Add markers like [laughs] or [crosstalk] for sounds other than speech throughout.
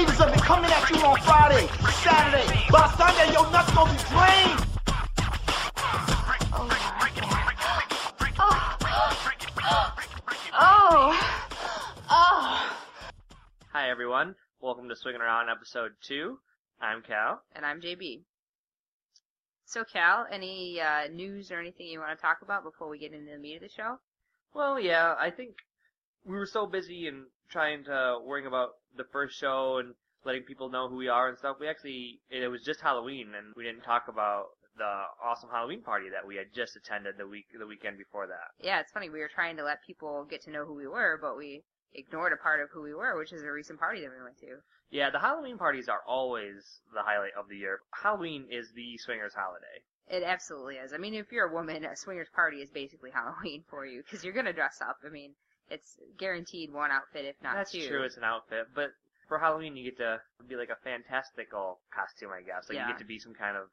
Waves of it coming at you on Friday, Saturday. By Sunday, your nuts gonna be drained. Oh, my Oh. Oh. Hi everyone, welcome to Swinging Around episode 2. I'm Cal. And I'm JB. So, Cal, any uh, news or anything you want to talk about before we get into the meat of the show? Well, yeah, I think we were so busy and trying to worrying about the first show and letting people know who we are and stuff. We actually, it was just Halloween and we didn't talk about the awesome Halloween party that we had just attended the week, the weekend before that. Yeah, it's funny. We were trying to let people get to know who we were, but we ignored a part of who we were, which is a recent party that we went to. Yeah, the Halloween parties are always the highlight of the year. Halloween is the swingers holiday. It absolutely is. I mean, if you're a woman, a swingers party is basically [laughs] Halloween for you because you're gonna dress up. I mean, it's guaranteed one outfit, if not That's two. true, it's an outfit, but for Halloween you get to be like a fantastical costume, I guess. Like Yeah. you get to be some kind of,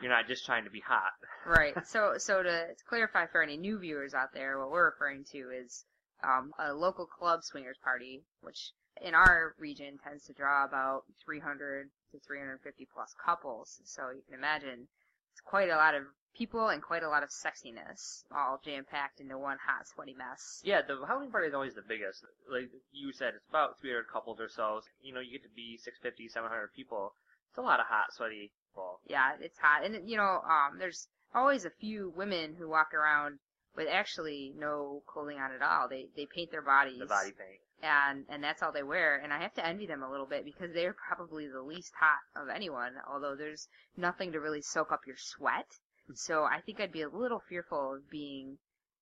you're not just trying to be hot. [laughs] Right. So, so to, to clarify for any new viewers out there, what we're referring to is um, a local club swingers party, which in our region tends to draw about 300 to 350 plus couples. So you can imagine it's quite a lot of people and quite a lot of sexiness, all jam packed into one hot, sweaty mess. Yeah, the Halloween party is always the biggest. Like you said, it's about 300 couples or so. You know, you get to be 650, 700 people. It's a lot of hot, sweaty people. Yeah, it's hot, and you know, um, there's always a few women who walk around with actually no clothing on at all. They they paint their bodies. The body paint. and and that's all they wear and i have to envy them a little bit because they're probably the least hot of anyone although there's nothing to really soak up your sweat so i think i'd be a little fearful of being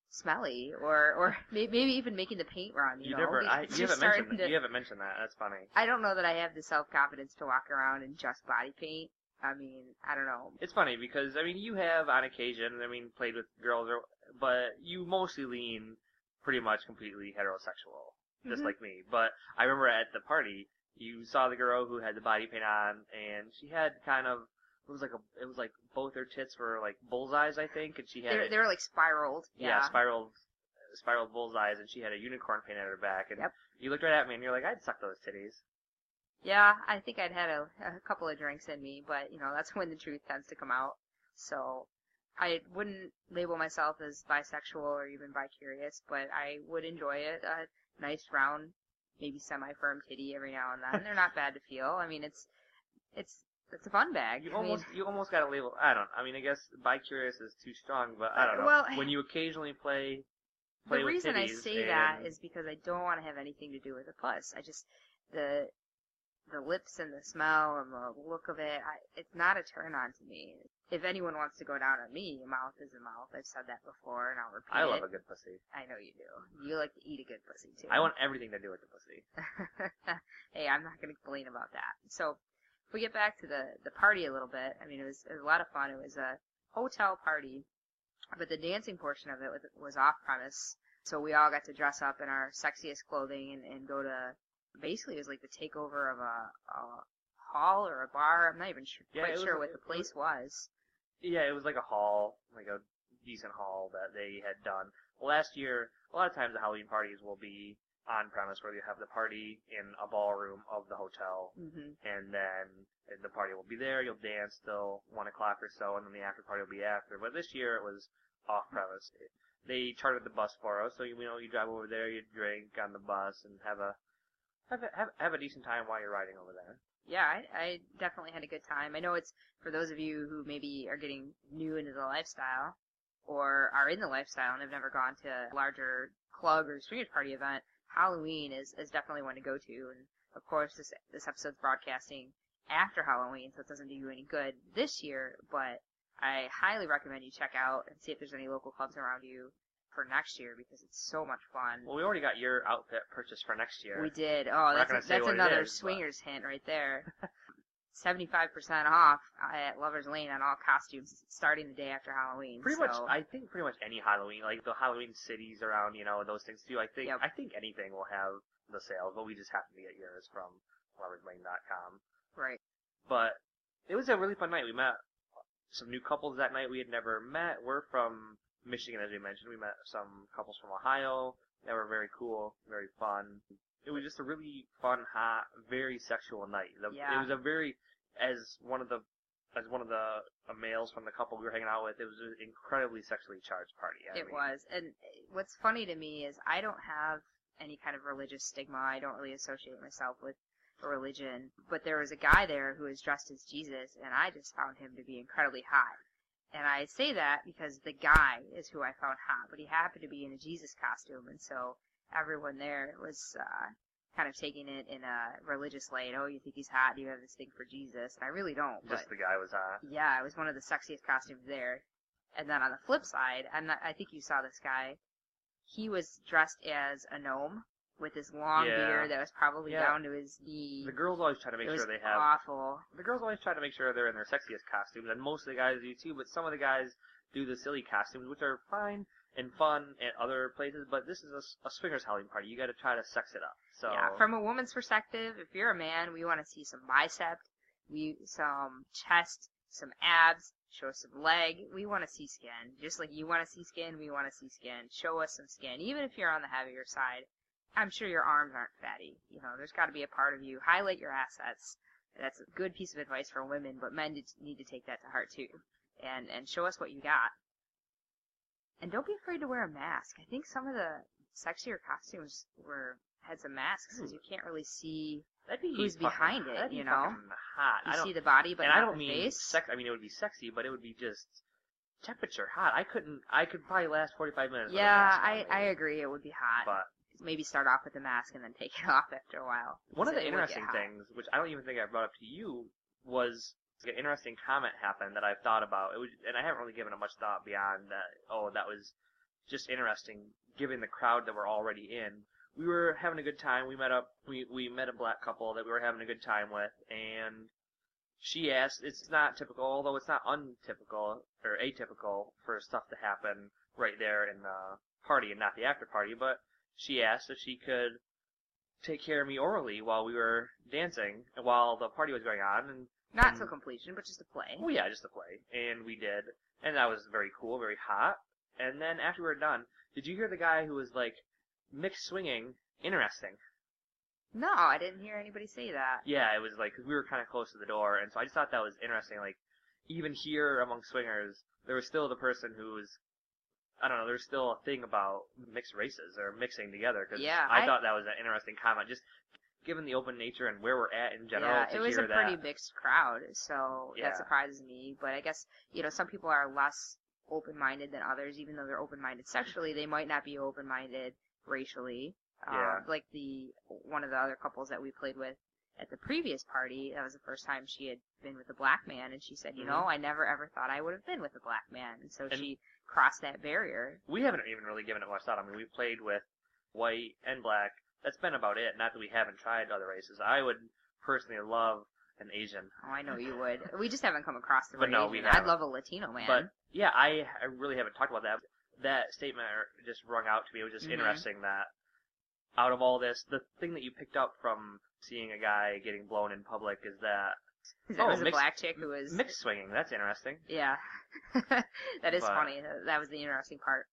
smelly or or [laughs] maybe even making the paint run you, You know never, I, you haven't mentioned that. to- You haven't mentioned that. That's funny. i don't know that i have the self-confidence to walk around in just body paint i mean i don't know It's funny because I mean you have on occasion, I mean, played with girls, or but you mostly lean pretty much completely heterosexual, just Mhm. like me. But I remember at the party, you saw the girl who had the body paint on, and she had kind of it was like a it was like both her tits were like bullseyes, I think, and she had they're, they're like spiraled yeah, yeah, spiraled spiraled bullseyes, and she had a unicorn paint on her back, and Yep. you looked right at me and you're like, I'd suck those titties. Yeah, I think I'd had a, a couple of drinks in me, but you know that's [laughs] when the truth tends to come out. So I wouldn't label myself as bisexual or even bi-curious, but I would enjoy it. A nice round, maybe semi-firm titty every now and then. [laughs] They're not bad to feel. I mean, it's it's it's a fun bag. You I mean, almost you almost got to label. I don't. I mean, I guess bi curious is too strong, but I don't know. Well, when you occasionally play, [sighs] play the reason I say that and- is because I don't want to have anything to do with the puss. I just the the lips and the smell and the look of it. I, it's not a turn on to me. If anyone wants to go down on me, a mouth is a mouth. I've said that before, and I'll repeat it. I love it. a good pussy. I know you do. You like to eat a good pussy too. I want everything to do with the pussy. [laughs] hey, I'm not going to complain about that. So, we get back to the the party a little bit, I mean, it was it was a lot of fun. It was a hotel party, but the dancing portion of it was, was off premise. So we all got to dress up in our sexiest clothing and, and go to basically it was like the takeover of a, a hall or a bar. I'm not even sure, Yeah, quite it was- sure what the place was. Yeah, it was like a hall, like a decent hall that they had done. Last year, a lot of times the Halloween parties will be on premise where you have the party in a ballroom of the hotel, hmm and then the party will be there. You'll dance till one o'clock or so, and then the after party will be after. But this year it was off premise. They chartered the bus for us, so you know you drive over there, you drink on the bus, and have a have a, have, have a decent time while you're riding over there. yeah, I, I definitely had a good time. I know it's for those of you who maybe are getting new into the lifestyle or are in the lifestyle and have never gone to a larger club or swingers party event. Halloween is, is definitely one to go to, and of course this this episode's broadcasting after Halloween, so it doesn't do you any good this year. But I highly recommend you check out and see if there's any local clubs around you for next year because it's so much fun. Well, we already got your outfit purchased for next year. We did. Oh, We're that's a, that's another is, but- swingers hint right there. [laughs] 75% off at Lover's Lane on all costumes starting the day after Halloween. Pretty so, much, I think pretty much any Halloween, like the Halloween cities around, you know, those things too. I think Yep. I think anything will have the sales, but we just happen to get yours from loverslane.com. right. But it was a really fun night. We met some new couples that night we had never met. We're from Michigan, as we mentioned. We met some couples from Ohio that were very cool, very fun. It was just a really fun, hot, very sexual night. The, Yeah. It was a very, as one of the, as one of the uh, males from the couple we were hanging out with, it was an incredibly sexually charged party. I It mean, was. And what's funny to me is I don't have any kind of religious stigma. I don't really associate myself with a religion. But there was a guy there who was dressed as Jesus, and I just found him to be incredibly hot. And I say that because the guy is who I found hot, but he happened to be in a Jesus costume, and so everyone there was uh, kind of taking it in a religious light. Oh, you think he's hot? You have this thing for Jesus, and I really don't. Just the guy was hot. yeah, it was one of the sexiest costumes there. And then on the flip side, I'm I think you saw this guy. He was dressed as a gnome with his long Yeah. beard that was probably Yeah. down to his knee. The girls always try to make it sure they have awful. the girls always try to make sure they're in their sexiest costumes, and most of the guys do too. But some of the guys do the silly costumes, which are fine and fun at other places. But this is a swingers Halloween party. You got to try to sex it up. So Yeah, from a woman's perspective, if you're a man, we want to see some bicep, we some chest, some abs, show us some leg. We want to see skin, just like you want to see skin. We want to see skin. Show us some skin, even if you're on the heavier side. I'm sure your arms aren't fatty. You know, there's got to be a part of you. Highlight your assets. That's a good piece of advice for women, but men need to take that to heart too, and and show us what you got. And don't be afraid to wear a mask. I think some of the sexier costumes were had some masks because hmm. you can't really see that'd be who's fucking- behind it, that'd be you know? fucking hot. you I don't, see the body, but and not I don't the mean face. sex. I mean it would be sexy, but it would be just temperature hot. I couldn't. I could probably last 45 minutes. with a yeah, I. I agree. It would be hot. But Maybe start off with the mask and then take it [laughs] off after a while. One of the it would get interesting things, which I don't even think I brought up to you, was an interesting comment happened that I've thought about. It was, and I haven't really given it much thought beyond that. Oh, that was just interesting, given the crowd that we're already in. We were having a good time. We met up. We we met a black couple that we were having a good time with, and she asked. It's not typical, although it's not untypical or atypical for stuff to happen right there in the party and not the after party. But she asked if she could take care of me orally while we were dancing and while the party was going on and Not till completion, but just to play. well yeah just to play and we did and that was very cool very hot and then after we were done did you hear the guy who was like mixed swinging interesting No, I didn't hear anybody say that. yeah it was like because we were kind of close to the door and so i just thought that was interesting like even here among swingers there was still the person who was I don't know. There's still a thing about mixed races or mixing together because Yeah, I, I- thought that was an interesting comment. Just given the open nature and where we're at in general, yeah, it was a pretty that. mixed crowd, so Yeah. that surprises me. But I guess you know some people are less open-minded than others, even though they're open-minded sexually. They might not be open-minded racially. Um, Yeah. Like the one of the other couples that we played with at the previous party, that was the first time she had been with a black man, and she said, you Mhm. know, I never ever thought I would have been with a black man, and so And- she crossed that barrier. we haven't even really given it much thought. I mean, we played with white and black. That's been about it. Not that we haven't tried other races. I would personally love an Asian, Oh, I know you would. We just haven't come across the But no, we Asian. I'd love a Latino man. but yeah, I, I really haven't talked about that. That statement just rung out to me. It was just Mhm. interesting that out of all this, the thing that you picked up from seeing a guy getting blown in public is that there oh, was a black chick who was mixed swinging. That's interesting. Yeah, [laughs] that is But- funny. That- That was the interesting part.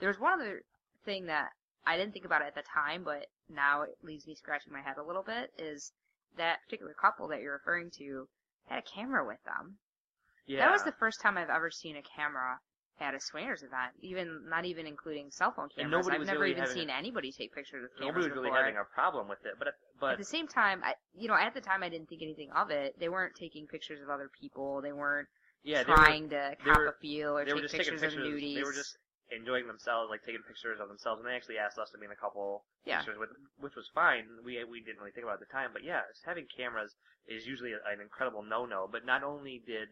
There was one other thing that I didn't think about it at the time, but now it leaves me scratching my head a little bit. Is that particular couple that you're referring to had a camera with them? Yeah. That was the first time I've ever seen a camera at a swingers event. Even not even including cell phone cameras. I've never really even seen a- anybody take pictures with cameras Nobody was really before. having a problem with it, but but At the same time, I, you know, at the time I didn't think anything of it. They weren't taking pictures of other people. They weren't yeah, they were, trying to cop were- a feel or take pictures, pictures. of nudies. They were just enjoying themselves, like taking pictures of themselves, and they actually asked us to be in a couple Yeah. pictures with, which was fine. We we didn't really think about it at the time, but yeah, having cameras is usually an incredible no-no. But not only did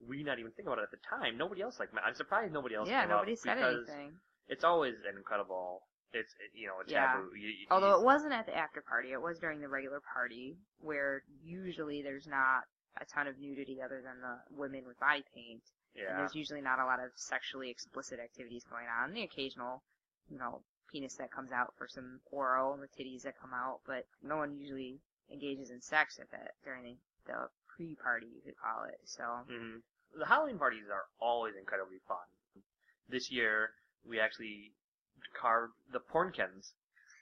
we not even think about it at the time, nobody else like I'm surprised nobody else. yeah, nobody said anything. It's always an incredible. It's you know a Yeah. taboo. You, you- Although it wasn't at the after party, it was during the regular party where usually there's not a ton of nudity other than the women with body paint. Yeah. there's usually not a lot of sexually explicit activities going on. The occasional, you know, penis that comes out for some oral and the titties that come out, but no one usually engages in sex at that during the, the pre-party, you could call it. So hmm The Halloween parties are always incredibly fun. This year, we actually carved the pornkins.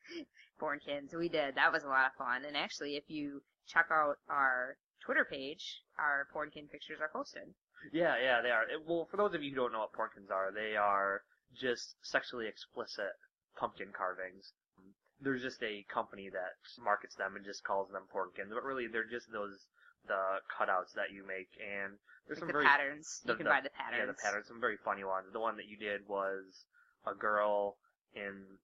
[laughs] pornkins, we did. That was a lot of fun. And actually, if you check out our Twitter page, our Pornkin pictures are posted. Yeah, yeah, they are. It, well, for those of you who don't know what pornkins are, they are just sexually explicit pumpkin carvings. There's just a company that markets them and just calls them pornkins, but really they're just those the cutouts that you make, and there's Like some the very patterns. You can buy the patterns. Yeah, the patterns. Some very funny ones. The one that you did was a girl in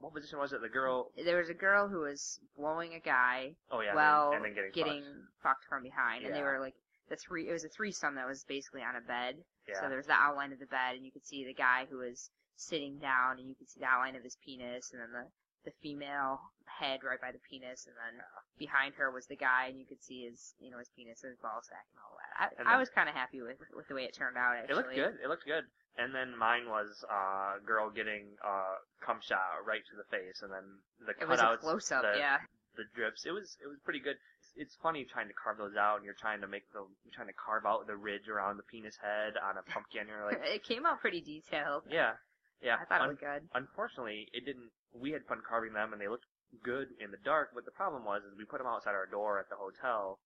what position was it? The girl. There was a girl who was blowing a guy Oh yeah. while and then, and then getting, fucked from behind, and they were like the three. It was a threesome that was basically on a bed. Yeah. So there was the outline of the bed, and you could see the guy who was sitting down, and you could see the outline of his penis, and then the the female head right by the penis, and then behind her was the guy, and you could see his you know his penis and his ball sack and all that. I, I was kind of happy with with the way it turned out. Actually, It looked good. It looked good. And then mine was uh, a girl getting uh, cum shot right to the face, and then the It was a cutouts, close up, the, yeah. the drips. It was it was pretty good. It's funny trying to carve those out, and you're trying to make the you're trying to carve out the ridge around the penis head on a pumpkin. You're like, [laughs] it came out pretty detailed. yeah, yeah. I thought it was good. Unfortunately, it didn't. We had fun carving them, and they looked good in the dark. But the problem was, is we put them outside our door at the hotel,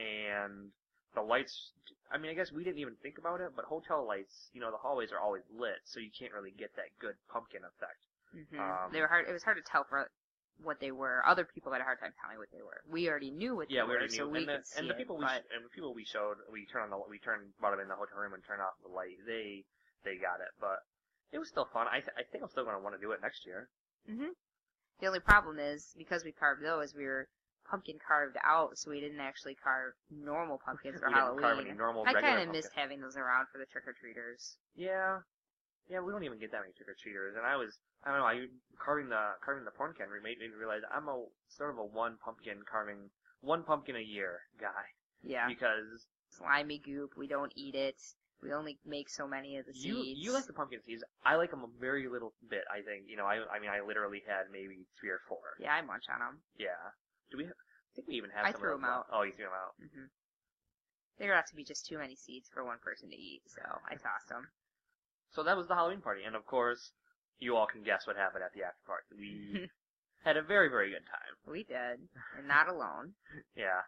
and the lights. I mean, I guess we didn't even think about it, but hotel lights, you know, the hallways are always lit, so you can't really get that good pumpkin effect. Mm-hmm. Um, they were hard. It was hard to tell for what they were. Other people had a hard time telling what they were. We already knew what Yeah, they we were, already knew. so we and the, could see and the it, people we but sh- and the people we showed, we turned on the we turned brought them in the hotel room and turned off the light. They they got it, but it was still fun. I th- I think I'm still going to want to do it next year. hmm the only problem is because we carved those, we were pumpkin carved out, so we didn't actually carve normal [laughs] pumpkins for we didn't Halloween. carve any normal I kind of missed having those around for the trick or treaters. Yeah, yeah, we don't even get that many trick or treaters, and I was I don't know. I carving the carving the pumpkin made me realize I'm a sort of a one pumpkin carving one pumpkin a year guy Yeah, because slimy goop. We don't eat it. We only make so many of the seeds. you you like the pumpkin seeds. I like them a very little bit. I think you know. I I mean I literally had maybe three or four. Yeah, I munch on them. Yeah. Do we? Have, I think we even have. I some threw them out. Oh, you threw them out. Mm-hmm. There got to be just too many seeds for one person to eat, so I tossed them. So that was the Halloween party, and of course, you all can guess what happened at the after party. We [laughs] had a very very good time. we did, and not alone. [laughs] Yeah.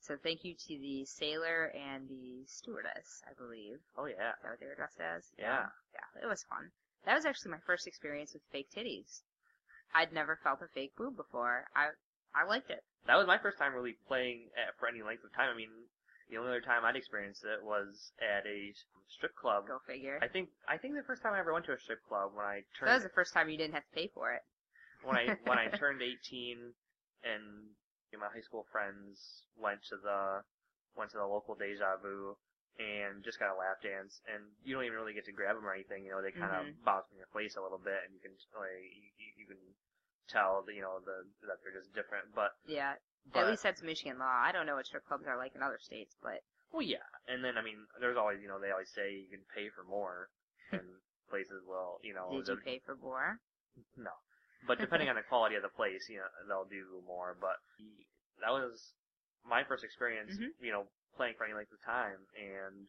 So thank you to the sailor and the stewardess, I believe. Oh yeah. Is that what they were dressed as? Yeah. Yeah, it was fun. That was actually my first experience with fake titties. I'd never felt a fake boob before. I I liked it. That was my first time really playing at, for any length of time. I mean, the only other time I'd experienced it was at a strip club. Go figure. I think I think the first time I ever went to a strip club when I turned. that was the first time you didn't have to pay for it. when I when I [laughs] turned 18 and you know, my high school friends went to the went to the local Deja Vu and just got a lap dance and you don't even really get to grab them or anything. You know, they kind Mhm. of bounce in your face a little bit and you can like you, you- you can tell that you know the that they're just different. But Yeah. But- At least that's Michigan law. I don't know what strip clubs are like in other states, but Well, yeah, and then I mean, there's always you know they always say you can pay for more, [laughs] and places will you know did you pay for more? no, but depending [laughs] on the quality of the place, you know they'll do more. But that was my first experience, Mhm. you know, playing for any length of time, and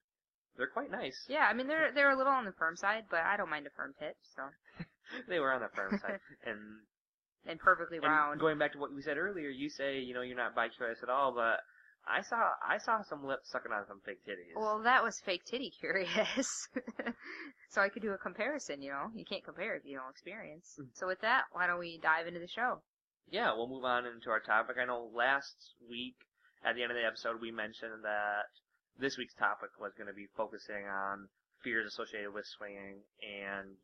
they're quite nice. Yeah, I mean they're they're a little on the firm side, but I don't mind a firm tit, so [laughs] They were on the firm side, and, and perfectly and round. going back to what we said earlier, you say you know you're not curious at all, but I saw I saw some lips sucking on some fake titties. Well, that was fake titty curious. [laughs] so I could do a comparison, you know. You can't compare if you don't experience. Mm. So with that, why don't we dive into the show? yeah, we'll move on into our topic. I know last week at the end of the episode we mentioned that this week's topic was going to be focusing on fears associated with swinging and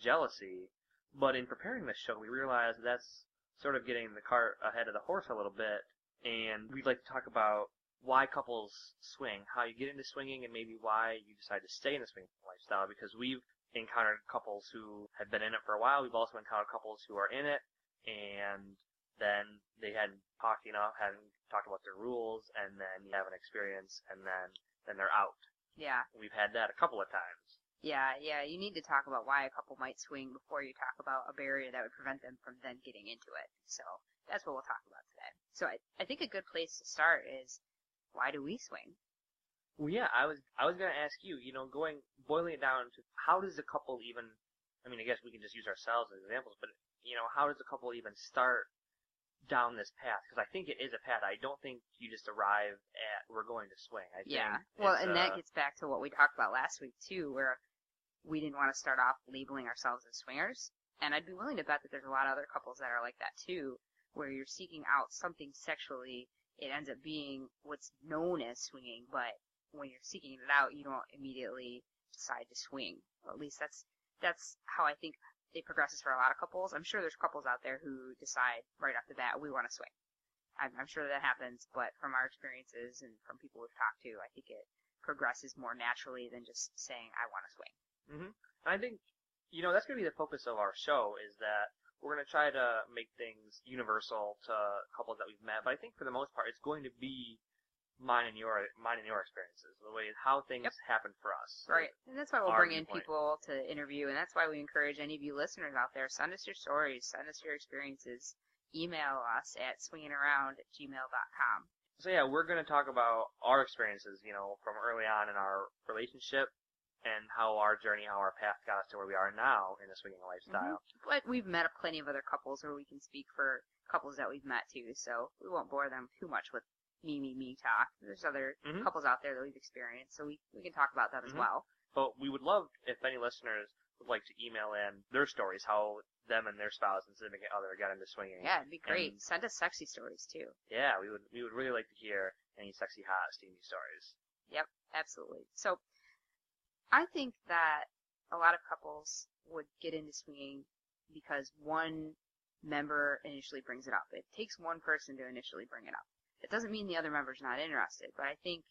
jealousy. But in preparing this show, we realized that's sort of getting the cart ahead of the horse a little bit, and we'd like to talk about why couples swing, how you get into swinging, and maybe why you decide to stay in the swinging lifestyle. Because we've encountered couples who have been in it for a while. We've also encountered couples who are in it and then they hadn't talked enough, hadn't talked about their rules, and then you have an experience, and then then they're out. Yeah. We've had that a couple of times. Yeah, yeah, you need to talk about why a couple might swing before you talk about a barrier that would prevent them from then getting into it. So that's what we'll talk about today. So I, I think a good place to start is why do we swing? Well, yeah, I was I was gonna ask you, you know, going boiling it down to how does a couple even? I mean, I guess we can just use ourselves as examples, but you know, how does a couple even start down this path? Because I think it is a path. I don't think you just arrive at we're going to swing. I Yeah. Well, and uh, that gets back to what we talked about last week too, where we didn't want to start off labeling ourselves as swingers. And I'd be willing to bet that there's a lot of other couples that are like that too, where you're seeking out something sexually. It ends up being what's known as swinging, but when you're seeking it out, you don't immediately decide to swing. At least that's that's how I think it progresses for a lot of couples. I'm sure there's couples out there who decide right off the bat we want to swing. I'm, I'm sure that happens, but from our experiences and from people we've talked to, I think it progresses more naturally than just saying I want to swing. Hmm I think, you know, that's going to be the focus of our show is that we're going to try to make things universal to couples that we've met. But I think for the most part, it's going to be mine and your mine and your experiences, the way how things happen for us. Right. And that's why we'll bring in viewpoint. people to interview, and that's why we encourage any of you listeners out there, send us your stories, send us your experiences, email us at swingingaround at gmail.com. So yeah, we're going to talk about our experiences, you know, from early on in our relationship and how our journey, how our path got us to where we are now in the swinging lifestyle. But we've met plenty of other couples where we can speak for couples that we've met too, so we won't bore them too much with me, me, me talk. There's other Mhm. couples out there that we've experienced, so we, we can talk about that as Mhm. well. But we would love if any listeners would like to email in their stories, how them and their spouse and significant other got into swinging. Yeah, it'd be great. And- Send us sexy stories too. Yeah, we would we would really like to hear any sexy, hot, steamy stories. Yep, absolutely. So, I think that a lot of couples would get into swinging because one member initially brings it up. It takes one person to initially bring it up. It doesn't mean the other member's not interested, but I think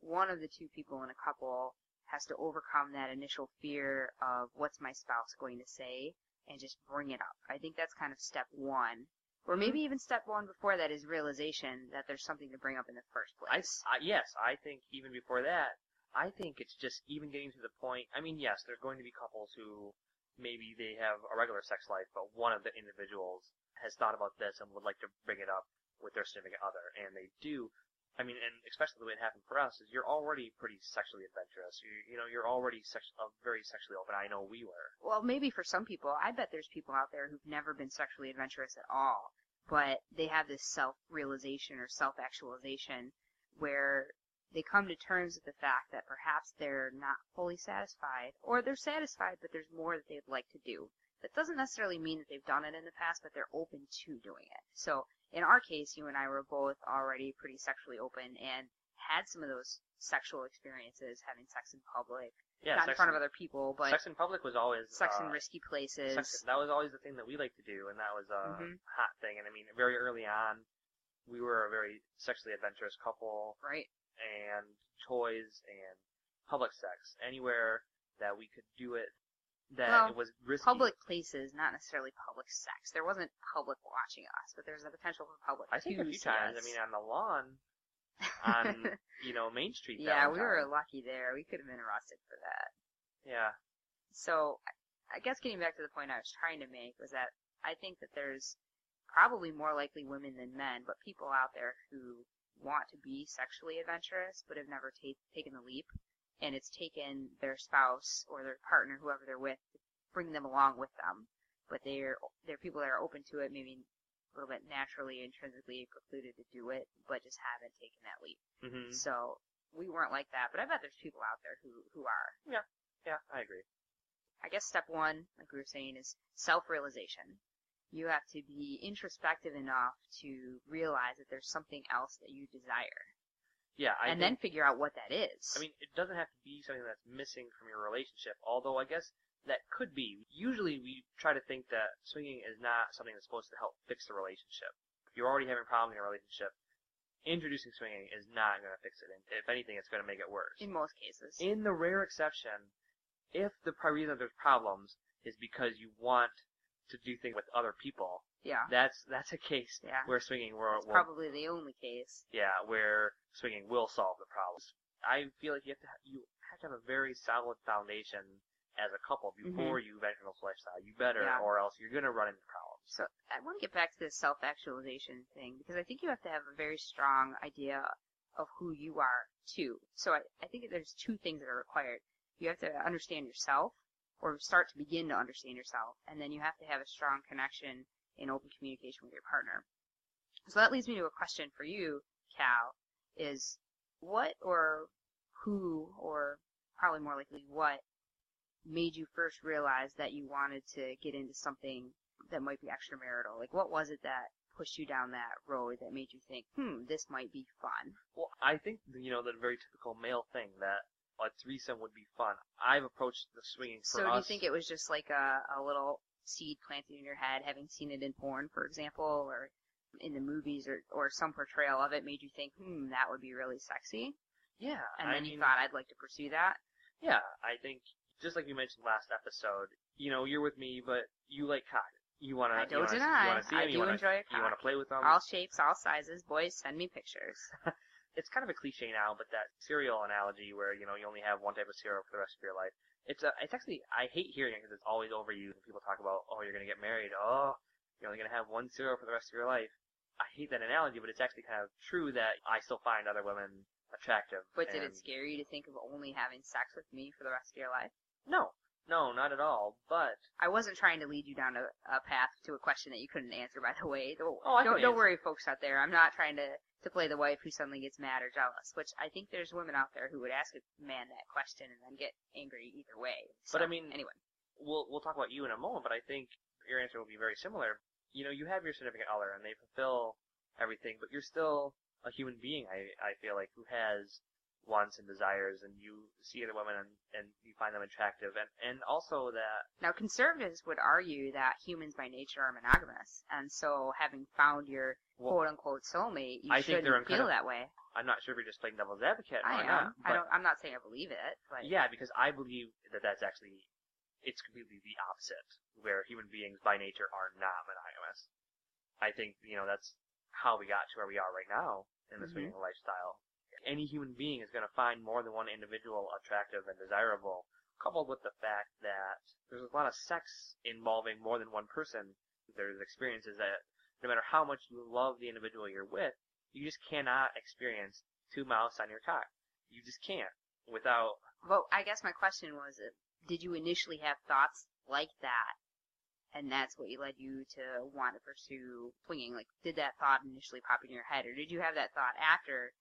one of the two people in a couple has to overcome that initial fear of what's my spouse going to say and just bring it up. I think that's kind of step one. Or maybe mm-hmm. even step one before that is realization that there's something to bring up in the first I, place. I yes, I think even before that, I think it's just even getting to the point. I mean, yes, there's going to be couples who maybe they have a regular sex life, but one of the individuals has thought about this and would like to bring it up with their significant other, and they do. I mean, and especially the way it happened for us is you're already pretty sexually adventurous. You, you know, you're already sex, uh, very sexually open. I know we were. well, maybe for some people, I bet there's people out there who've never been sexually adventurous at all, but they have this self-realization or self-actualization where they come to terms with the fact that perhaps they're not fully satisfied, or they're satisfied, but there's more that they'd like to do. That doesn't necessarily mean that they've done it in the past, but they're open to doing it. So, in our case, you and I were both already pretty sexually open and had some of those sexual experiences, having sex in public, Yeah, not in front of other people, but sex in public was always sex uh, in risky places. Sex, that was always the thing that we liked to do, and that was a Mhm. hot thing. And I mean, very early on, we were a very sexually adventurous couple, Right. And toys and public sex anywhere that we could do it. That Well, it was risky. Public places, not necessarily public sex. There wasn't public watching us, but there's the potential for public I think a few times. I mean, on the lawn, [laughs] on you know Main Street. yeah, we were lucky there. We could have been arrested for that. Yeah. So, I guess getting back to the point I was trying to make was that I think that there's probably more likely women than men, but people out there who want to be sexually adventurous but have never ta- taken the leap, and it's taken their spouse or their partner, whoever they're with, to bring them along with them. But they're they're people that are open to it, maybe a little bit naturally, intrinsically precluded to do it, but just haven't taken that leap. hmm So we weren't like that, but I bet there's people out there who who are. Yeah, yeah, I agree. I guess step one, like we were saying, is self-realization. You have to be introspective enough to realize that there's something else that you desire, Yeah, I and think, then figure out what that is. I mean, it doesn't have to be something that's missing from your relationship, although I guess that could be. Usually we try to think that swinging is not something that's supposed to help fix the relationship. If you're already having problems in your relationship, introducing swinging is not going to fix it. And if anything, it's going to make it worse. in most cases, In the rare exception, if the reason there's problems is because you want to do things with other people. Yeah. That's that's a case Yeah. where swinging will, will probably the only case. yeah where swinging will solve the problems. I feel like you have to ha- you have to have a very solid foundation as a couple before you venture into this lifestyle. You better, Mm-hmm. Yeah. or else you're gonna run into problems. So I want to get back to the self-actualization thing because I think you have to have a very strong idea of who you are too. So I, I think there's two things that are required. You have to understand yourself or start to begin to understand yourself and then you have to have a strong connection in open communication with your partner. So that leads me to a question for you, Cal, is what or who or probably more likely what made you first realize that you wanted to get into something that might be extramarital? Like, what was it that pushed you down that road that made you think, hmm, this might be fun? Well, I think you know the very typical male thing that a threesome would be fun. I've approached the swinging for so, do you think it was just like a, a little seed planted in your head, having seen it in porn, for example, or in the movies, or or some portrayal of it made you think, hmm, that would be really sexy? yeah, And I then mean, you thought, I'd like to pursue that? Yeah, I think just like you mentioned last episode, you know, you're with me, but you like cock. You wanna, I don't you wanna, deny. You wanna see I him, do you wanna, enjoy a You wanna play with them. All shapes, all sizes. Boys, send me pictures. [laughs] It's kind of a cliche now, but that cereal analogy where you know you only have one type of cereal for the rest of your life. It's a, it's actually I hate hearing it because it's always overused. When people talk about, oh, you're gonna get married. Oh, you're only gonna have one cereal for the rest of your life. I hate that analogy, but it's actually kind of true that I still find other women attractive. But did it scare you to think of only having sex with me for the rest of your life? No, no, not at all. But I wasn't trying to lead you down a, a path to a question that you couldn't answer. By the way, don't Oh, I don't, don't worry, folks out there. I'm not trying to to play the wife who suddenly gets mad or jealous. Which I think there's women out there who would ask a man that question and then get angry either way. But I mean- anyway, we'll we'll talk about you in a moment, but I think your answer will be very similar. You know, you have your significant other, and they fulfill everything, but you're still a human being. I I feel like who has wants and desires, and you see other women and and you find them attractive, and and also that now conservatives would argue that humans by nature are monogamous, and so having found your well, quote unquote soulmate, you I think shouldn't they're feel of- that way. I'm not sure if you're just playing devil's advocate I or am. not. I don't. I'm not saying I believe it, but Yeah, because I believe that that's actually it's completely the opposite, where human beings by nature are not monogamous. I think you know that's how we got to where we are right now in Mhm. swinging lifestyle. Any human being is going to find more than one individual attractive and desirable, coupled with the fact that there's a lot of sex involving more than one person. There's experiences that no matter how much you love the individual you're with, you just cannot experience two mouths on your cock. You just can't without Well, I guess my question was, uh, did you initially have thoughts like that, and that's what led you to want to pursue flinging? Like, did that thought initially pop in your head, or did you have that thought after,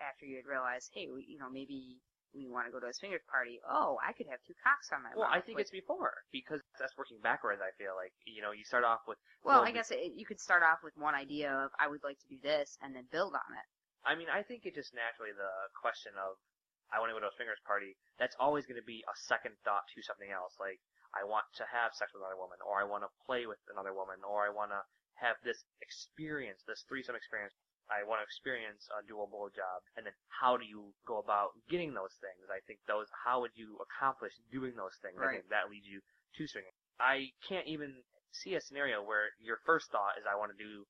after you had realized, hey, we, you know, maybe we want to go to a swingers party? Oh, I could have two cocks on my Well. I think it's before because that's working backwards. I feel like you know you start off with well, well, I guess it, you could start off with one idea of I would like to do this, and then build on it. I mean I think it just naturally the question of I want to go to a swingers party. That's always going to be a second thought to something else. Like I want to have sex with another woman, or I want to play with another woman, or I want to have this experience, this threesome experience. I want to experience a dual blowjob, and then how do you go about getting those things? I think those. How would you accomplish doing those things? I Right. think that leads you to swinging. I can't even see a scenario where your first thought is I want to do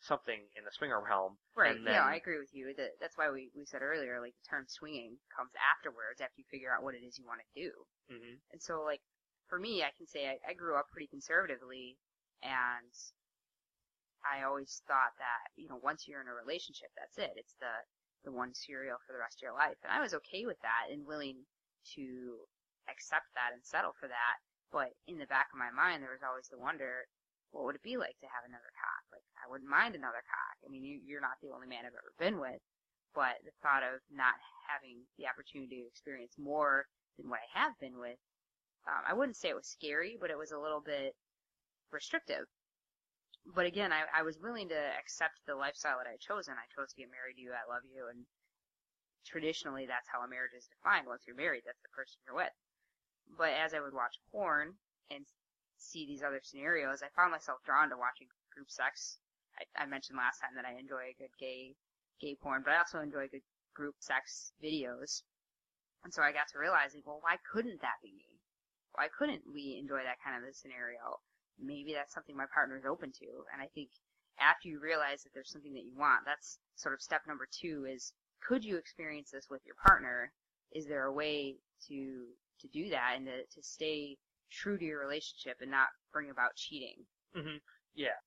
something in the swinger realm, Right. And then, yeah, I agree with you. That that's why we we said earlier, like the term swinging comes afterwards, after you figure out what it is you want to do. hmm And so, like, for me, I can say I, I grew up pretty conservatively, and I always thought that, you know, once you're in a relationship, that's it. It's the, the one cereal for the rest of your life. And I was okay with that and willing to accept that and settle for that. But in the back of my mind, there was always the wonder, what would it be like to have another cock? Like, I wouldn't mind another cock. I mean, you, you're not the only man I've ever been with, but the thought of not having the opportunity to experience more than what I have been with um, I wouldn't say it was scary, but it was a little bit restrictive. But again, I, I was willing to accept the lifestyle that I chosen. I chose to get married to you, I love you, and traditionally that's how a marriage is defined. Once you're married, that's the person you're with. But as I would watch porn and see these other scenarios, I found myself drawn to watching group sex. I, I mentioned last time that I enjoy a good gay gay porn, but I also enjoy good group sex videos. And so I got to realizing, well, why couldn't that be me? Why couldn't we enjoy that kind of a scenario? Maybe that's something my partner is open to. And I think after you realize that there's something that you want, that's sort of step number two is could you experience this with your partner? Is there a way to to do that and to, to stay true to your relationship and not bring about cheating? hmm Yeah.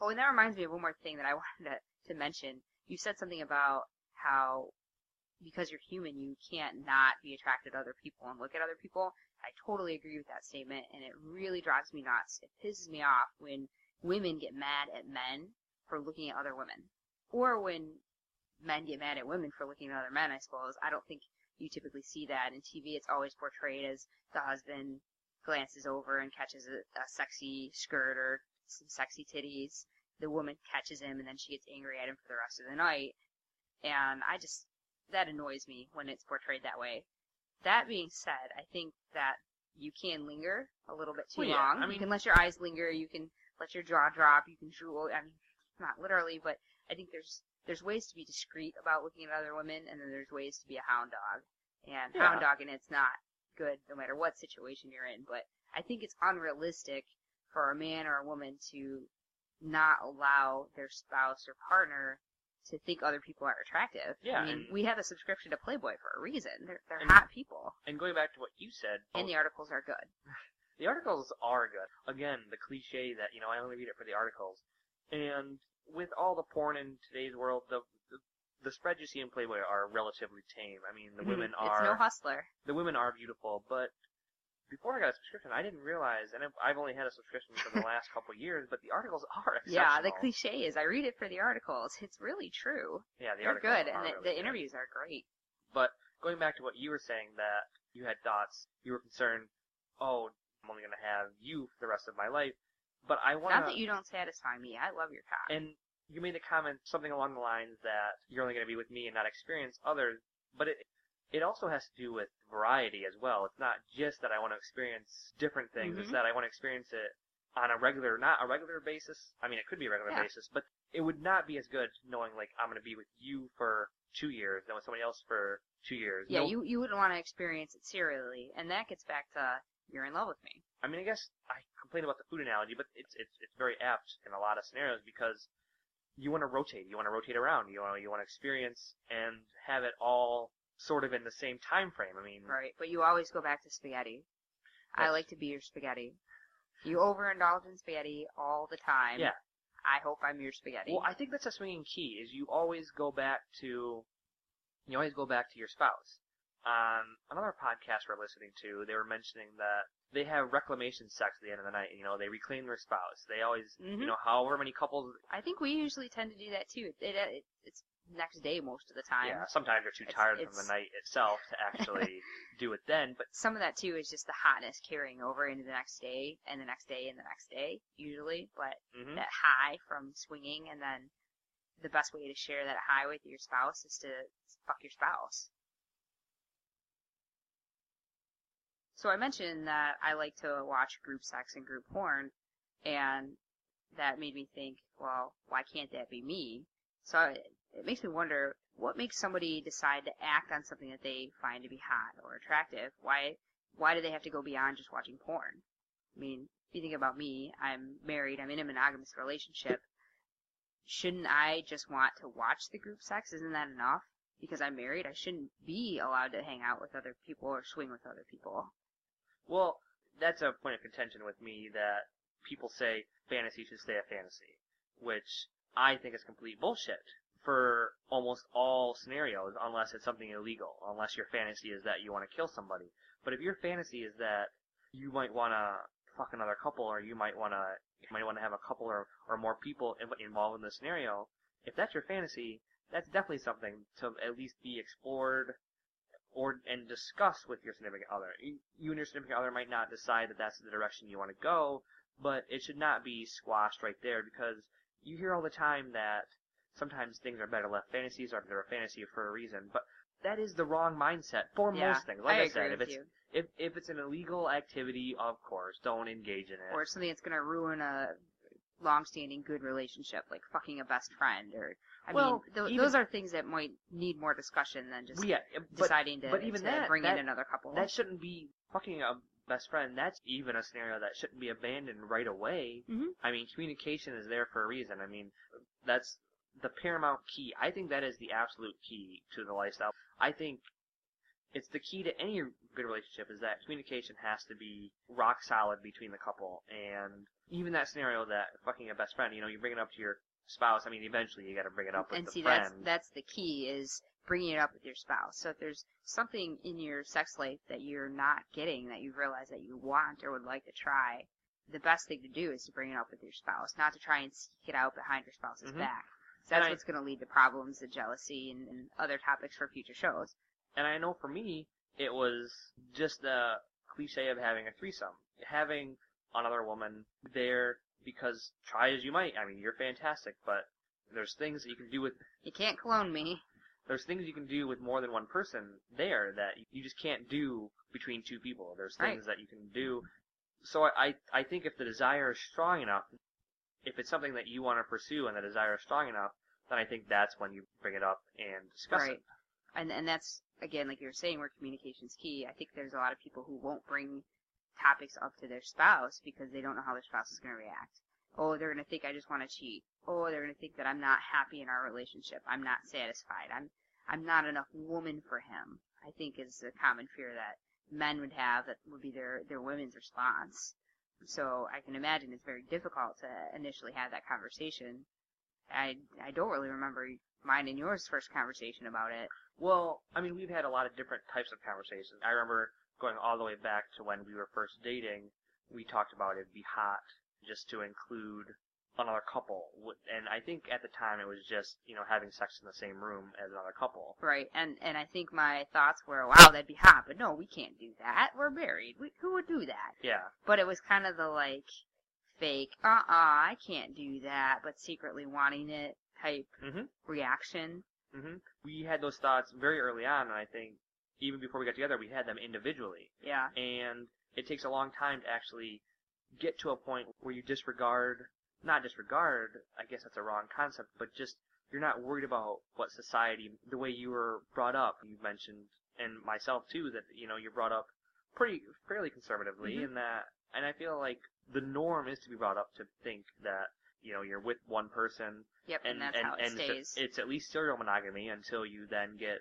Oh, and that reminds me of one more thing that I [laughs] wanted to, to mention. You said something about how because you're human, you can't not be attracted to other people and look at other people. I totally agree with that statement, and it really drives me nuts. It pisses me off when women get mad at men for looking at other women, or when men get mad at women for looking at other men. I suppose I don't think you typically see that in TV. It's always portrayed as the husband glances over and catches a, a sexy skirt or some sexy titties. The woman catches him, and then she gets angry at him for the rest of the night. And I just that annoys me when it's portrayed that way. That being said, I think that you can linger a little bit too Well, yeah, long. I you can let your eyes linger. You can let your jaw drop. You can drool. I mean, not literally, but I think there's there's ways to be discreet about looking at other women, and then there's ways to be a hound dog. And Yeah. hound and it's not good no matter what situation you're in. But I think it's unrealistic for a man or a woman to not allow their spouse or partner to think other people are attractive. Yeah, I mean, and- we have a subscription to Playboy for a reason. They're, they're And- hot people, And going back to what you said, and oh, the articles are good. [sighs] The articles are good. Again, the cliche that, you know, I only read it for the articles. And with all the porn in today's world, the the, the spreads you see in Playboy are relatively tame. I mean, the [laughs] women are It's no hustler. the women are beautiful, but before I got a subscription, I didn't realize, and I've- I've only had a subscription for the [laughs] last couple of years, but the articles are. [laughs] Yeah, the cliche is I read it for the articles. It's really true. Yeah, the They're articles good, and the, really the interviews are great. But going back to what you were saying, that you had thoughts, you were concerned, oh, I'm only going to have you for the rest of my life. But I want Not that you don't satisfy me. I love your cock. And you made the comment something along the lines that you're only going to be with me and not experience others. But it it also has to do with variety as well. It's not just that I want to experience different things. It's Mhm. that I want to experience it on a regular, not a regular basis. I mean, it could be a regular Yeah. basis, but it would not be as good knowing like I'm going to be with you for two years, then with somebody else for two years. yeah, No- you you wouldn't want to experience it serially, and that gets back to you're in love with me. I mean, I guess I complain about the food analogy, but it's it's it's very apt in a lot of scenarios because you want to rotate, you want to rotate around, you want to you want to experience and have it all sort of in the same time frame. I mean, Right, but you always go back to spaghetti. I That's- like to be your spaghetti. You overindulge in spaghetti all the time. Yeah. I hope I'm your spaghetti. well, I think that's a swinging key is you always go back to you always go back to your spouse. On another podcast we're listening to, they were mentioning that they have reclamation sex at the end of the night. You know, they reclaim their spouse. They always, Mhm. you know, however many couples. I think we usually tend to do that too. It, it, it's next day most of the time. Yeah, sometimes you're too It's- tired from it's- the night itself to actually [laughs] do it then. But Some of that too is just the hotness carrying over into the next day and the next day and the next day, usually. But mhm. that high from swinging and then the best way to share that high with your spouse is to fuck your spouse. So I mentioned that I like to watch group sex and group porn, and that made me think, well, why can't that be me? So it, it makes me wonder, what makes somebody decide to act on something that they find to be hot or attractive? Why, why do they have to go beyond just watching porn? I mean, if you think about me, I'm married, I'm in a monogamous relationship. Shouldn't I just want to watch the group sex? Isn't that enough? Because I'm married, I shouldn't be allowed to hang out with other people or swing with other people. Well, that's a point of contention with me that people say fantasy should stay a fantasy, which I think is complete bullshit for almost all scenarios, unless it's something illegal, unless your fantasy is that you want to kill somebody. But if your fantasy is that you might want to fuck another couple, or you might want to you might want to have a couple or, or more people involved in the scenario, if that's your fantasy, that's definitely something to at least be explored or and discuss with your significant other. You and your significant other might not decide that that's the direction you want to go, but it should not be squashed right there because you hear all the time that sometimes things are better left. Fantasies are they're a fantasy for a reason, but that is the wrong mindset for Yeah, most things. Like I I, said, if it's you. if if it's an illegal activity, of course, don't engage in it. Or something that's gonna ruin a long-standing good relationship, like fucking a best friend, or I Well, mean, th- even- those are things that might need more discussion than just yeah, but, deciding to, but even to that, bring that, in another couple. that shouldn't be fucking a best friend, that's even a scenario that shouldn't be abandoned right away. Mhm. I mean, communication is there for a reason. I mean, that's the paramount key. I think that is the absolute key to the lifestyle. I think it's the key to any good relationship is that communication has to be rock solid between the couple. And even that scenario that fucking a best friend, you know, you bring it up to your spouse. I mean, eventually you got to bring it up with and the see friend. that's that's the key is bringing it up with your spouse. So if there's something in your sex life that you're not getting that you realize that you want or would like to try, the best thing to do is to bring it up with your spouse, not to try and seek it out behind your spouse's Mhm. back. That's I- what's going to lead to problems and jealousy and, and other topics for future shows. And I know for me, it was just the cliche of having a threesome. Having another woman there because try as you might, I mean, you're fantastic, but there's things that you can do with, You can't clone me. there's things you can do with more than one person there that you just can't do between two people. There's Right. things that you can do. So I, I, I think if the desire is strong enough, if it's something that you want to pursue and the desire is strong enough, then I think that's when you bring it up and discuss right. it. And and that's again, like you were saying, where communication's key. I think there's a lot of people who won't bring topics up to their spouse because they don't know how their spouse is going to react. Oh, they're going to think I just want to cheat. Oh, they're going to think that I'm not happy in our relationship. I'm not satisfied. I'm I'm not enough woman for him. I think is a common fear that men would have that would be their their women's response. So I can imagine it's very difficult to initially have that conversation. I I don't really remember mine and yours first conversation about it. Well, I mean, we've had a lot of different types of conversations. I remember going all the way back to when we were first dating. We talked about it'd be hot just to include another couple, and I think at the time it was just you know having sex in the same room as another couple. Right, and and I think my thoughts were, wow, that'd be hot, but no, we can't do that. We're married. We, who would do that? Yeah, But it was kind of the like fake, uh-uh, I can't do that, but secretly wanting it type Mhm. reaction. hmm we had those thoughts very early on, and I think even before we got together, we had them individually. Yeah, and it takes a long time to actually get to a point where you disregard not disregard i guess that's a wrong concept but just you're not worried about what society the way you were brought up you mentioned and myself too that you know you're brought up pretty fairly conservatively Mhm. and that and i feel like the norm is to be brought up to think that you know you're with one person yep, and, and that's and, how it and stays it's, it's at least serial monogamy until you then get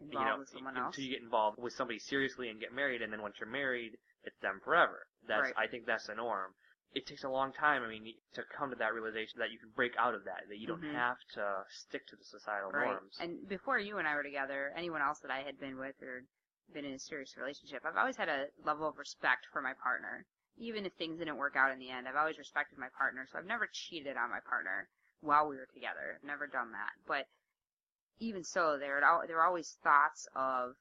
involved you know, with someone until else. you get involved with somebody seriously and get married, and then once you're married, it's them forever. That's Right. I think that's the norm. It takes a long time. I mean, to come to that realization that you can break out of that, that you don't Mhm. have to stick to the societal Right. norms. And before you and I were together, anyone else that I had been with or been in a serious relationship, I've always had a level of respect for my partner. Even if things didn't work out in the end, I've always respected my partner, so I've never cheated on my partner while we were together. I've never done that. But even so, there there were always thoughts of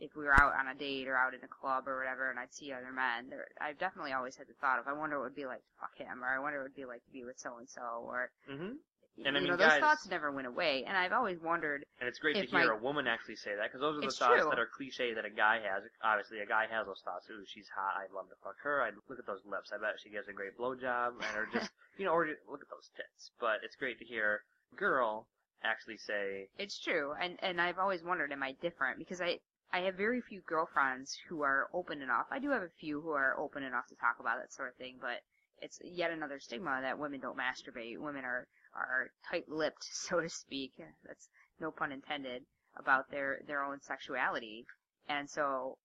if we were out on a date or out in a club or whatever, and I'd see other men. There, I've definitely always had the thought of I wonder what it would be like to fuck him, or I wonder what it would be like to be with so and so, or Mm-hmm. you And I mean, know, those guys- thoughts never went away. And I've always wondered And it's great to hear my- a woman actually say that, because those are the thoughts true. that are cliche that a guy has. Obviously, a guy has those thoughts. Ooh, she's hot. I'd love to fuck her. I'd look at those lips. I bet she gives a great blowjob. And or just, [laughs] you know, or look at those tits. But it's great to hear a girl actually say, It's true, and and I've always wondered, am I different? Because I I have very few girlfriends who are open enough. I do have a few who are open enough to talk about that sort of thing, but it's yet another stigma that women don't masturbate. Women are are tight-lipped, [laughs] so to speak. That's no pun intended about their their own sexuality, and so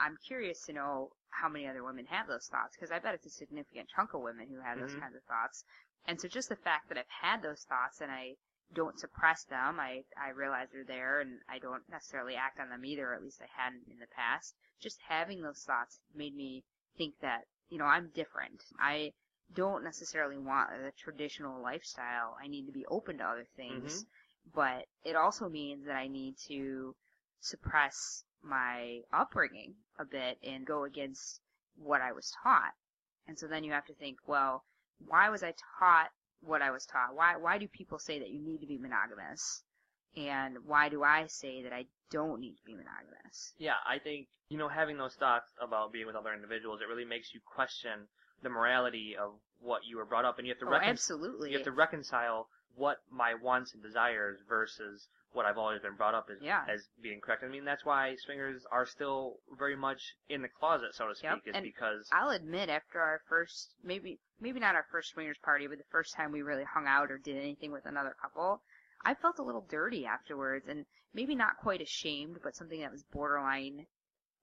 I'm curious to know how many other women have those thoughts because I bet it's a significant chunk of women who have those Mhm. kinds of thoughts. And so just the fact that I've had those thoughts and I don't suppress them. I, I realize they're there and I don't necessarily act on them either, or at least I hadn't in the past. Just having those thoughts made me think that, you know, I'm different. I don't necessarily want the traditional lifestyle. I need to be open to other things. Mm-hmm. But it also means that I need to suppress my upbringing a bit and go against what I was taught. And so then you have to think, well, why was I taught what I was taught? Why why do people say that you need to be monogamous? And why do I say that I don't need to be monogamous? Yeah, I think, you know, having those thoughts about being with other individuals, it really makes you question the morality of what you were brought up, and you have to Oh, recon- absolutely. you have to reconcile what my wants and desires versus what I've always been brought up as Yeah. as being correct. I mean, that's why swingers are still very much in the closet, so to speak, Yep, is and because I'll admit, after our first, maybe maybe not our first swingers party, but the first time we really hung out or did anything with another couple, I felt a little dirty afterwards, and maybe not quite ashamed, but something that was borderline,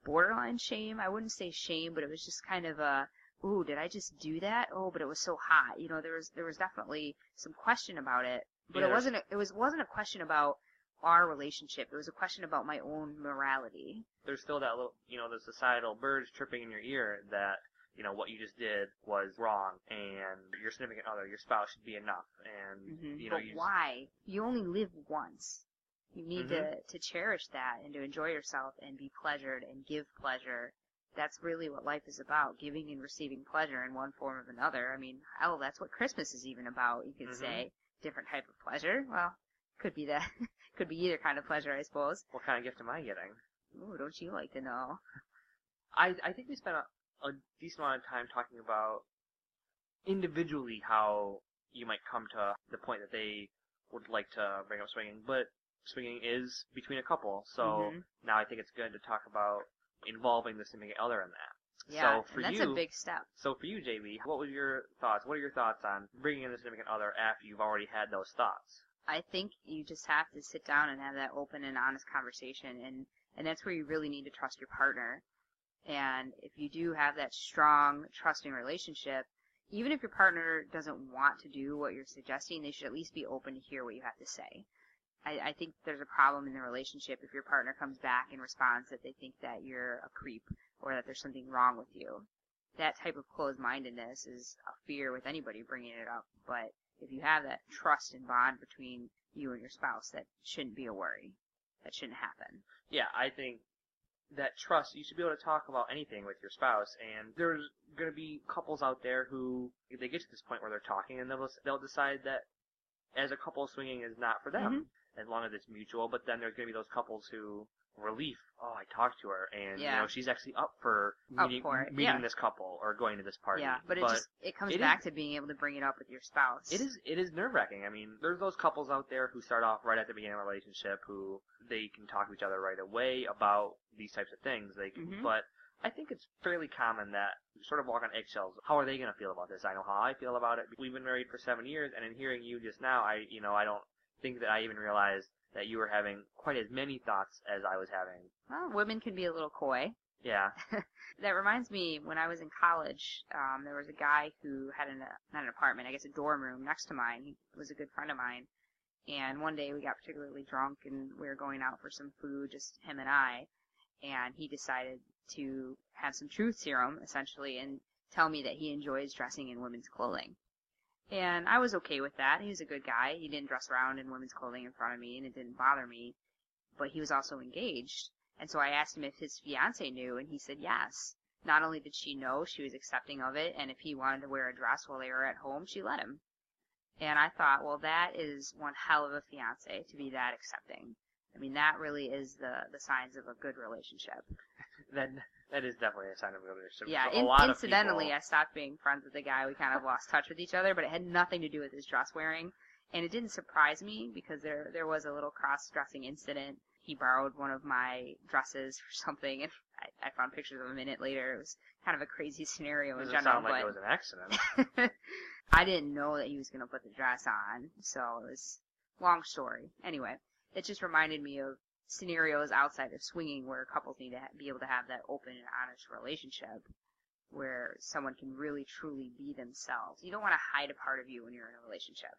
borderline shame. I wouldn't say shame, but it was just kind of a, ooh, did I just do that? Oh, but it was so hot. You know, there was there was definitely some question about it, but Yeah, it wasn't. A, it was wasn't a question about our relationship. It was a question about my own morality. there's still that little, you know, the societal birds chirping in your ear that, you know, what you just did was wrong, and your significant other, your spouse, should be enough, and hmm you know, but you why? You only live once. You need to Mhm. to cherish that and to enjoy yourself and be pleasured and give pleasure. That's really what life is about: giving and receiving pleasure in one form or another. I mean, hell, that's what Christmas is even about. You could Mhm. say different type of pleasure. Well, could be that. [laughs] could be either kind of pleasure, I suppose. what kind of gift am I getting? Ooh, don't you like to know? I I think we spent a, a decent amount of time talking about individually how you might come to the point that they would like to bring up swinging, but swinging is between a couple, so Mhm. now I think it's good to talk about involving the significant other in that. Yeah, so for that's you, a big step. So for you, JB, what were your thoughts? What are your thoughts on bringing in the significant other after you've already had those thoughts? I think you just have to sit down and have that open and honest conversation and and that's where you really need to trust your partner. And if you do have that strong, trusting relationship, even if your partner doesn't want to do what you're suggesting, they should at least be open to hear what you have to say. I, I think there's a problem in the relationship if your partner comes back and responds that they think that you're a creep or that there's something wrong with you. That type of closed-mindedness is a fear with anybody bringing it up, but if you have that trust and bond between you and your spouse, that shouldn't be a worry. That shouldn't happen. Yeah, I think that trust, you should be able to talk about anything with your spouse, and there's going to be couples out there who, they get to this point where they're talking, and they'll, they'll decide that as a couple, swinging is not for them, Mm-hmm. as long as it's mutual, but then there's going to be those couples who, relief, oh, I talked to her, and, you know, she's actually up for Up meeting, for meeting yeah. this couple, or going to this party. Yeah, but it just it comes it back is- to being able to bring it up with your spouse. It is it is nerve wracking. I mean, there's those couples out there who start off right at the beginning of a relationship who they can talk to each other right away about these types of things. They can, Mhm. but I think it's fairly common that you sort of walk on eggshells. How are they going to feel about this? I know how I feel about it. We've been married for seven years, and in hearing you just now, I you know I don't think that I even realized that you were having quite as many thoughts as I was having. Well, women can be a little coy. Yeah. [laughs] That reminds me, when I was in college, um, there was a guy who had an, not an apartment, I guess a dorm room next to mine. He was a good friend of mine. And one day we got particularly drunk and we were going out for some food, just him and I. And he decided to have some truth serum, essentially, and tell me that he enjoys dressing in women's clothing. And I was okay with that. He was a good guy. He didn't dress around in women's clothing in front of me and it didn't bother me. But he was also engaged. And so I asked him if his fiance knew and he said yes. Not only did she know, she was accepting of it, and if he wanted to wear a dress while they were at home, she let him. And I thought, well, that is one hell of a fiance to be that accepting. I mean, that really is the the signs of a good relationship. [laughs] That that is definitely a sign of a relationship. Yeah, a in, lot of incidentally, people- I stopped being friends with the guy. We kind of lost touch with each other, but it had nothing to do with his dress wearing. And it didn't surprise me because there there was a little cross dressing incident. He borrowed one of my dresses for something, and I, I found pictures of him in it later. It was kind of a crazy [laughs] scenario in doesn't general, sound like but it was an accident. [laughs] I didn't know that he was going to put the dress on, so it was long story. Anyway, it just reminded me of scenarios outside of swinging where couples need to ha- be able to have that open and honest relationship where someone can really truly be themselves. You don't want to hide a part of you when you're in a relationship.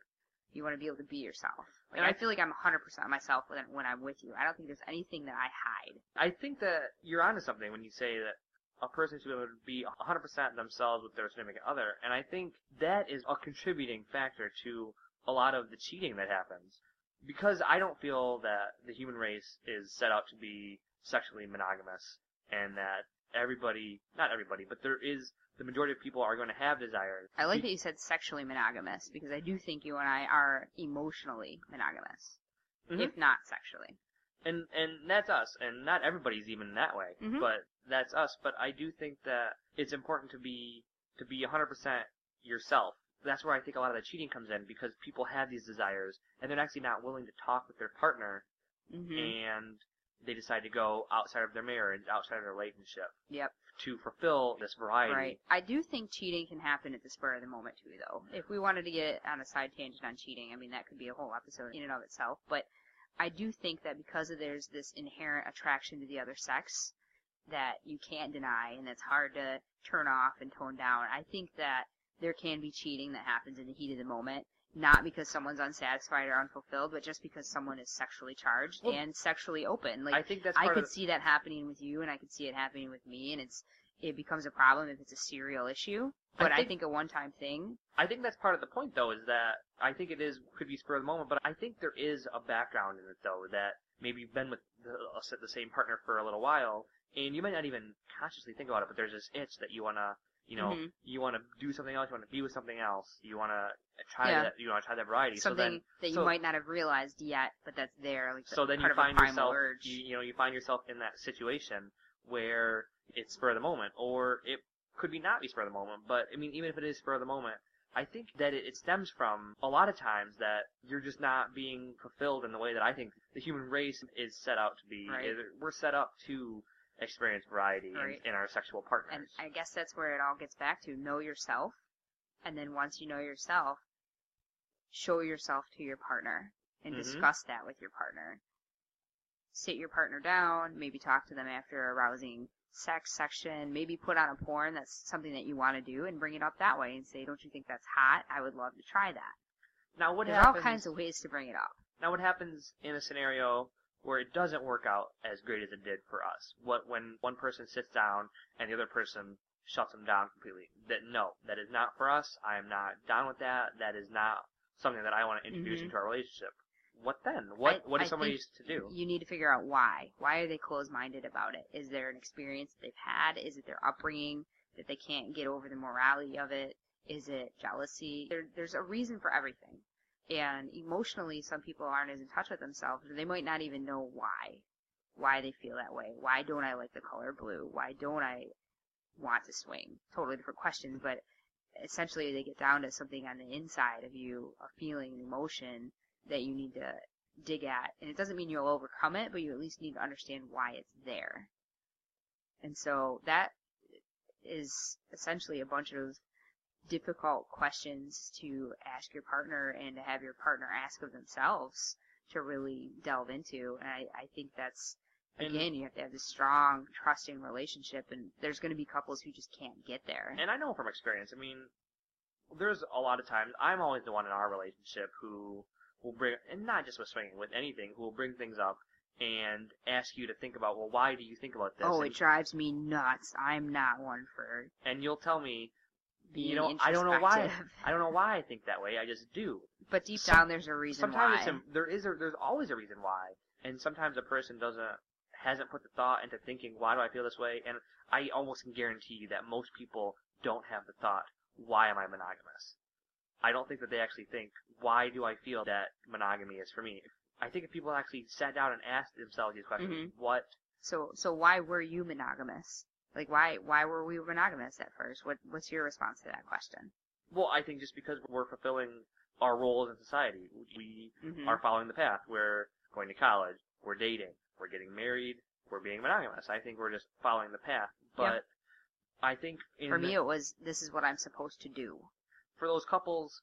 You want to be able to be yourself. Like, And I I- feel like I'm 100% myself when, when I'm with you. I don't think there's anything that I hide. I think that you're onto something when you say that a person should be able to be 100% themselves with their significant other, and I think that is a contributing factor to a lot of the cheating that happens. Because I don't feel that the human race is set out to be sexually monogamous, and that everybody, not everybody, but there is, the majority of people are going to have desires. I like that you said sexually monogamous because I do think you and I are emotionally monogamous, Mhm. if not sexually. and and that's us and not everybody's even that way Mhm. but that's us but i do think that it's important to be to be 100% yourself that's where i think a lot of the cheating comes in because people have these desires and they're actually not willing to talk with their partner hmm and they decide to go outside of their marriage, outside of their relationship, Yep. to fulfill this variety. Right. I do think cheating can happen at the spur of the moment too, though. If we wanted to get on a side tangent on cheating, I mean that could be a whole episode in and of itself. But I do think that because of there's this inherent attraction to the other sex that you can't deny and that's hard to turn off and tone down. I think that there can be cheating that happens in the heat of the moment. Not because someone's unsatisfied or unfulfilled, but just because someone is sexually charged Well, and sexually open. Like I think that's I could the, see that happening with you, and I could see it happening with me, and it's it becomes a problem if it's a serial issue. But I think- think, a one-time thing. I think that's part of the point, though, is that I think it is could be spur of the moment, but I think there is a background in it, though, that maybe you've been with the, the same partner for a little while, and you might not even consciously think about it, but there's this itch that you wanna, you know, Mhm. you wanna do something else, you wanna be with something else, you wanna try Yeah. that, you wanna try that variety. Something so then, that you so- might not have realized yet, but that's there. Like so then you find yourself, you, you know, you find yourself in that situation where it's spur of the moment, or it could be not be spur of the moment. But I mean, even if it is spur of the moment, I think that it, it stems from a lot of times that you're just not being fulfilled in the way that I think the human race is set out to be. Right. We're set up to experience variety in- Right. in, our sexual partners. And I guess that's where it all gets back to know yourself, and then once you know yourself, show yourself to your partner and Mhm. discuss that with your partner. Sit your partner down, maybe talk to them after a rousing sex section, maybe put on a porn that's something that you want to do and bring it up that way and say, don't you think that's hot? I would love to try that. now, what There's happens? all kinds of ways to bring it up. Now, what happens in a scenario where it doesn't work out as great as it did for us? What when one person sits down and the other person shuts them down completely? That no, that is not for us. I am not down with that. That is not something that I want to introduce Mhm. into our relationship. What then? What I- what is somebody to do? You need to figure out why. Why are they closed-minded about it? Is there an experience that they've had? Is it their upbringing that they can't get over the morality of it? Is it jealousy? There, there's a reason for everything. And emotionally, some people aren't as in touch with themselves, they might not even know why. Why they feel that way. Why don't I like the color blue? Why don't I want to swing? Totally different questions, but essentially they get down to something on the inside of you, a feeling, an emotion that you need to dig at. And it doesn't mean you'll overcome it, but you at least need to understand why it's there. And so that is essentially a bunch of difficult questions to ask your partner and to have your partner ask of themselves to really delve into. And I, I think that's, again, you have to have this strong, trusting relationship, and there's going to be couples who just can't get there. And I know from experience. I mean, there's a lot of times I'm always the one in our relationship who will bring, and not just with swinging, with anything, who will bring things up and ask you to think about, well, why do you think about this? oh, and, it drives me nuts. I'm not one for and you'll tell me, being you know, I don't know why. [laughs] I don't know why I think that way. I just do. But deep Some- down, there's a reason sometimes why. a, there is a, there's always a reason why, and sometimes a person doesn't hasn't put the thought into thinking why do I feel this way, and I almost can guarantee you that most people don't have the thought why am I monogamous. I don't think that they actually think why do I feel that monogamy is for me. I think if people actually sat down and asked themselves these questions, Mhm. what So, so why were you monogamous? Like, why, why were we monogamous at first? What, what's your response to that question? Well, I think just because we're fulfilling our roles in society, we Mhm. are following the path. We're going to college, we're dating, we're getting married, we're being monogamous. I think we're just following the path. But Yeah. I think in For me, it was this is what I'm supposed to do. for those couples,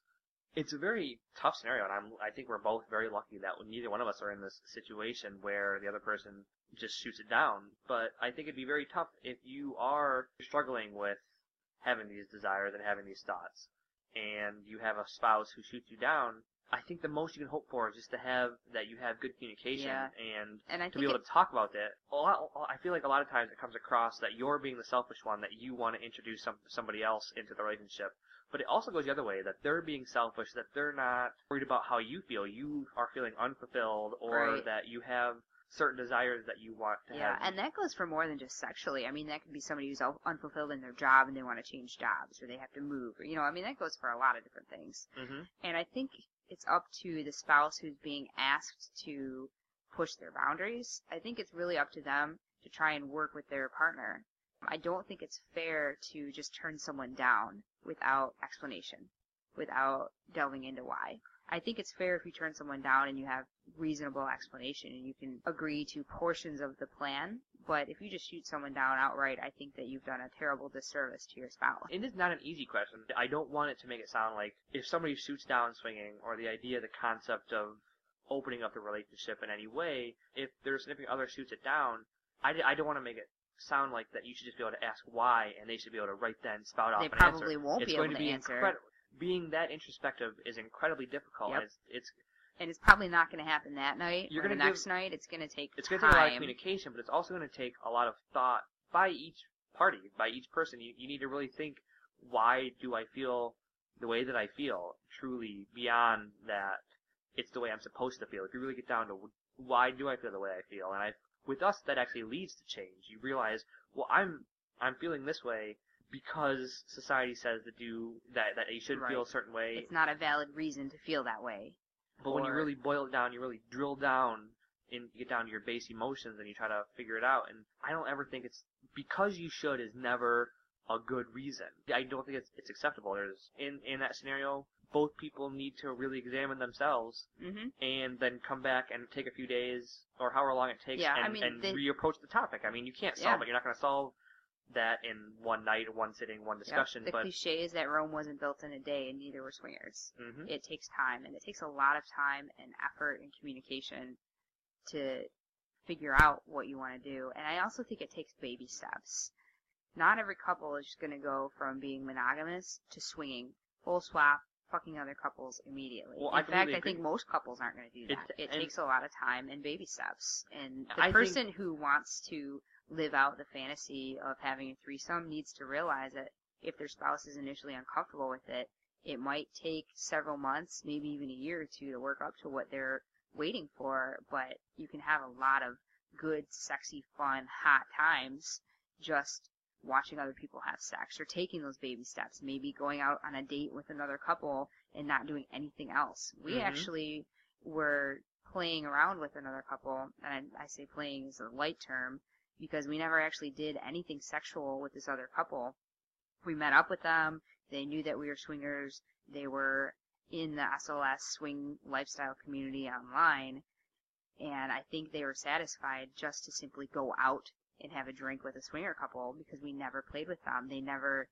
it's a very tough scenario, and I'm I think we're both very lucky that neither one of us are in this situation where the other person just shoots it down. But I think it'd be very tough if you are struggling with having these desires and having these thoughts, and you have a spouse who shoots you down. I think the most you can hope for is just to have that you have good communication Yeah. and And I to be able to talk about that. Lot, I feel like a lot of times it comes across that you're being the selfish one, that you want to introduce some, somebody else into the relationship. But it also goes the other way, that they're being selfish, that they're not worried about how you feel. You are feeling unfulfilled, or Right. that you have certain desires that you want to yeah, have. and that goes for more than just sexually. I mean, that could be somebody who's un- unfulfilled in their job and they want to change jobs, or they have to move, or you know, I mean, that goes for a lot of different things. hmm And I think it's up to the spouse who's being asked to push their boundaries. I think it's really up to them to try and work with their partner. I don't think it's fair to just turn someone down without explanation, without delving into why. I think it's fair if you turn someone down and you have reasonable explanation and you can agree to portions of the plan. But if you just shoot someone down outright, I think that you've done a terrible disservice to your spouse. It is not an easy question. I don't want it to make it sound like if somebody shoots down swinging or the idea, the concept of opening up the relationship in any way, if their significant other shoots it down, I, I don't want to make it sound like that you should just be able to ask why and they should be able to right then spout off They an probably answer. won't it's be going able to to be answer. Being that introspective is incredibly difficult. Yep. It's, it's And it's probably not going to happen that night. You're or gonna next night. It's going to take it's going to take a lot of communication, but it's also going to take a lot of thought by each party, by each person. You, you need to really think, why do I feel the way that I feel? Truly beyond that, it's the way I'm supposed to feel. If you really get down to why do I feel the way I feel, and I, with us, that actually leads to change. You realize, well, I'm, I'm feeling this way because society says to do that, that you should Right. feel a certain way. It's not a valid reason to feel that way. But when you really boil it down, you really drill down and you get down to your base emotions and you try to figure it out. And I don't ever think it's because you should is never a good reason. I don't think it's it's acceptable. There's in in that scenario, both people need to really examine themselves hmm and then come back and take a few days or however long it takes Yeah, I and, mean, and the- reapproach the topic. I mean, you can't solve Yeah. it. You're not going to solve that in one night, one sitting, one discussion. the but cliche is that Rome wasn't built in a day, and neither were swingers. Mhm. It takes time, and it takes a lot of time and effort and communication to figure out what you want to do. And I also think it takes baby steps. Not every couple is just going to go from being monogamous to swinging, full swap, fucking other couples immediately. Well, in I fact, completely I think most couples aren't going to do that. It, and- takes a lot of time and baby steps. And the I person who wants to live out the fantasy of having a threesome needs to realize that if their spouse is initially uncomfortable with it, it might take several months, maybe even a year or two to work up to what they're waiting for, but you can have a lot of good, sexy, fun, hot times just watching other people have sex or taking those baby steps, maybe going out on a date with another couple and not doing anything else. We Mhm. actually were playing around with another couple, and I say playing is a light term, because we never actually did anything sexual with this other couple. We met up with them, they knew that we were swingers, they were in the SLS swing lifestyle community online, and I think they were satisfied just to simply go out and have a drink with a swinger couple because we never played with them. They never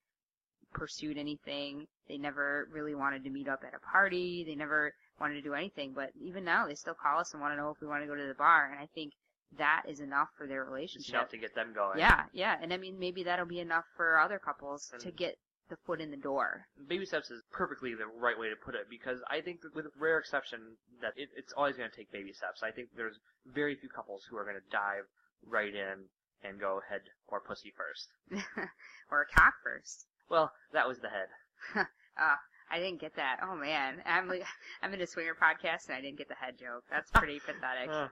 pursued anything. They never really wanted to meet up at a party. They never wanted to do anything. But even now, they still call us and want to know if we want to go to the bar. And I think that is enough for their it's relationship. enough to get them going. Yeah, yeah. And I mean, maybe that'll be enough for other couples And- to get the foot in the door. baby steps is perfectly the right way to put it because I think that with rare exception that it, it's always going to take baby steps. I think there's very few couples who are going to dive right in and go head or pussy first. [laughs] or a cock first. Well, that was the head. Uh, [laughs] I didn't get that. Oh man, I'm [laughs] I'm in a swinger podcast and I didn't get the head joke. That's pretty pathetic. Uh,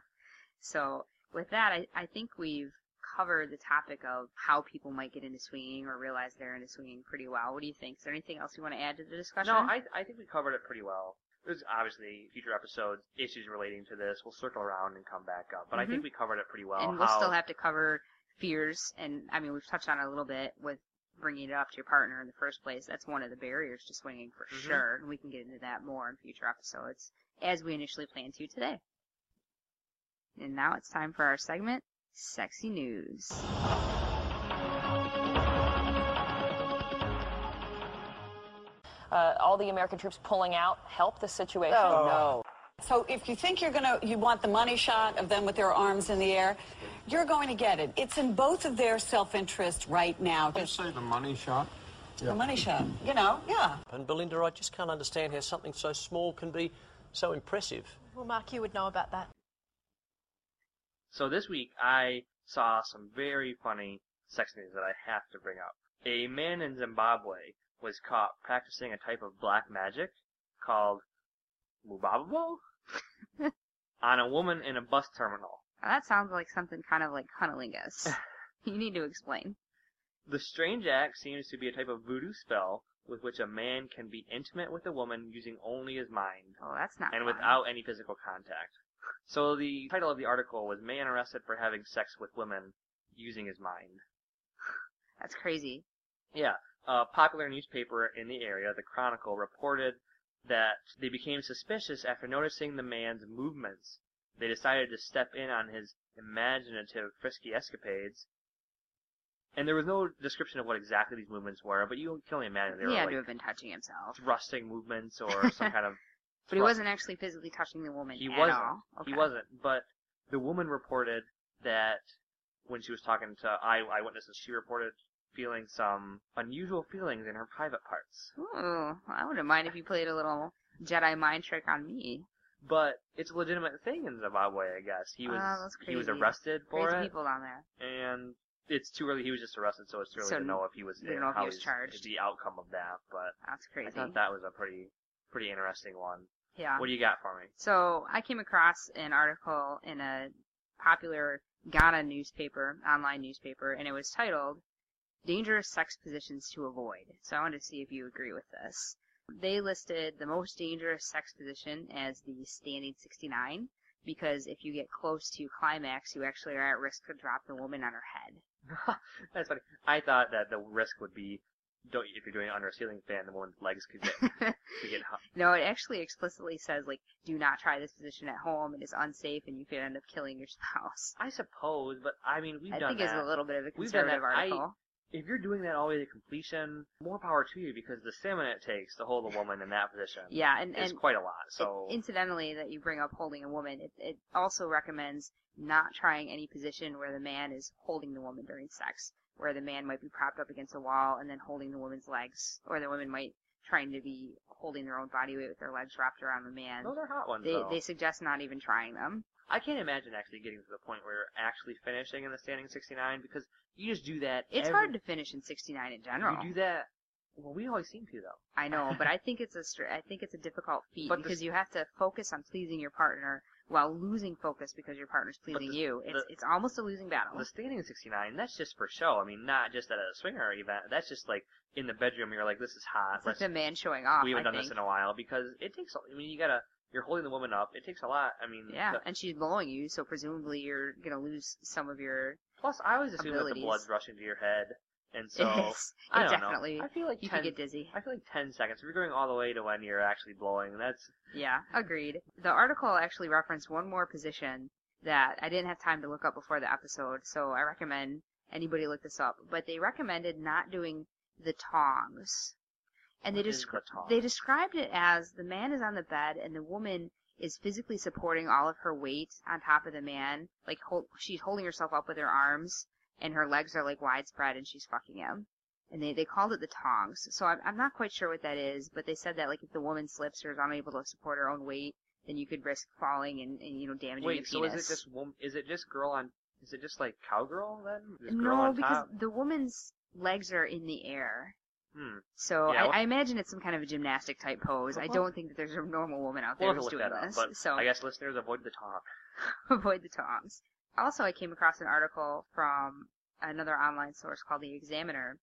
So with that, I, I think we've covered the topic of how people might get into swinging or realize they're into swinging pretty well. What do you think? Is there anything else you want to add to the discussion? no, I I think we covered it pretty well. There's obviously future episodes, issues relating to this. We'll circle around and come back up, but I think we covered it pretty well. Mm-hmm. and we'll still have to cover fears, and I mean we've touched on it a little bit with bringing it up to your partner in the first place. That's one of the barriers to swinging for Mhm. sure, and we can get into that more in future episodes as we initially planned to today. And now it's time for our segment, Sexy News. Uh, all the American troops pulling out help the situation? Oh, no. So if you think you're going to, you want the money shot of them with their arms in the air, you're going to get it. It's in both of their self-interest right now. You say the money shot? The money shot, you know, yeah. And Belinda, I just can't understand how something so small can be so impressive. Well, Mark, you would know about that. So this week I saw some very funny sex news that I have to bring up. A man in Zimbabwe was caught practicing a type of black magic called mubobobo [laughs] on a woman in a bus terminal. Now, that sounds like something kind of like cunnilingus. [laughs] you need to explain. The strange act seems to be a type of voodoo spell with which a man can be intimate with a woman using only his mind Oh, that's not and fun. without any physical contact. [laughs] So the title of the article was Man Arrested for Having Sex with Women Using His Mind. [laughs] That's crazy. Yeah. A popular newspaper in the area, the Chronicle, reported that they became suspicious after noticing the man's movements. They decided to step in on his imaginative, frisky escapades. And there was no description of what exactly these movements were, but you can only imagine they he were had like to have been touching himself. thrusting movements or [laughs] some kind of. But he wasn't actually physically touching the woman He at wasn't. all. Okay. He wasn't. But the woman reported that when she was talking to eye eyewitnesses, she reported feeling some unusual feelings in her private parts. Ooh, I wouldn't mind if you played a little Jedi mind trick on me. But it's a legitimate thing in Zimbabwe, I guess. He oh, was Oh, that's he was crazy. arrested for Crazy it, people down there. and it's too early. He was just arrested, so it's too early So to know if he was we don't know if how he was he's- charged. the outcome of that. But That's crazy. I thought that was a pretty pretty interesting one. Yeah. What do you got for me? So I came across an article in a popular Ghana newspaper, online newspaper, and it was titled Dangerous Sex Positions to Avoid. So I wanted to see if you agree with this. They listed the most dangerous sex position as the standing 69 because if you get close to climax, you actually are at risk to drop the woman on her head. [laughs] That's funny. I thought that the risk would be, don't if you're doing it under a ceiling fan, the woman's legs could get [laughs] could get hot. No, it actually explicitly says like, do not try this position at home. It is unsafe, and you could end up killing your spouse. I suppose, but I mean, we've. I done think it's a little bit of a We've done that. conservative article. I, if you're doing that all the way to completion, more power to you because the stamina it takes to hold a woman in that position [laughs] Yeah, and, is and quite a lot. So it- incidentally, that you bring up holding a woman, it, it also recommends not trying any position where the man is holding the woman during sex, where the man might be propped up against a wall and then holding the woman's legs, or the woman might trying to be holding their own body weight with their legs wrapped around the man. those are hot ones. They though. they suggest not even trying them. I can't imagine actually getting to the point where you're actually finishing in the standing 69 because you just do that. It's every- hard to finish in 69 in general. You do that. Well, we always seem to though. I know, but I [laughs] think it's a str- I think it's a difficult feat But because s- you have to focus on pleasing your partner while losing focus because your partner's pleasing the- you. It's the- it's almost a losing battle. The standing 69, that's just for show. I mean, not just at a swinger event. That's just like in the bedroom. You're like, this is hot. It's like the man showing off. we haven't I done this in a while because it takes. a- I mean, you gotta. You're holding the woman up. It takes a lot. I mean, Yeah, the- and she's blowing you, so presumably you're gonna lose some of your. plus, I always assume that the blood's rushing to your head, and [laughs] so Yes, I don't definitely. know. I feel like you 10, could get dizzy. I feel like 10 seconds. If you're going all the way to when you're actually blowing, that's Yeah, agreed. The article actually referenced one more position that I didn't have time to look up before the episode, so I recommend anybody look this up. But they recommended not doing the tongs. And they, What is descri- the tongs? they described it as the man is on the bed and the woman is physically supporting all of her weight on top of the man. Like hold, she's holding herself up with her arms and her legs are like widespread and she's fucking him. And they, they called it the tongs. So I'm, I'm not quite sure what that is, but they said that like if the woman slips or is unable to support her own weight, then you could risk falling and, and you know damaging wait. the So penis. is it just wom- Is it just girl on? Is it just like cowgirl then? Just no, because top? the woman's legs are in the air. Hmm. So Yeah, I, well- I imagine it's some kind of a gymnastic type pose. I don't think that there's a normal woman out there We'll who's doing up. this. But so I guess listeners avoid the talk. [laughs] avoid the tongs. Also, I came across an article from another online source called The Examiner,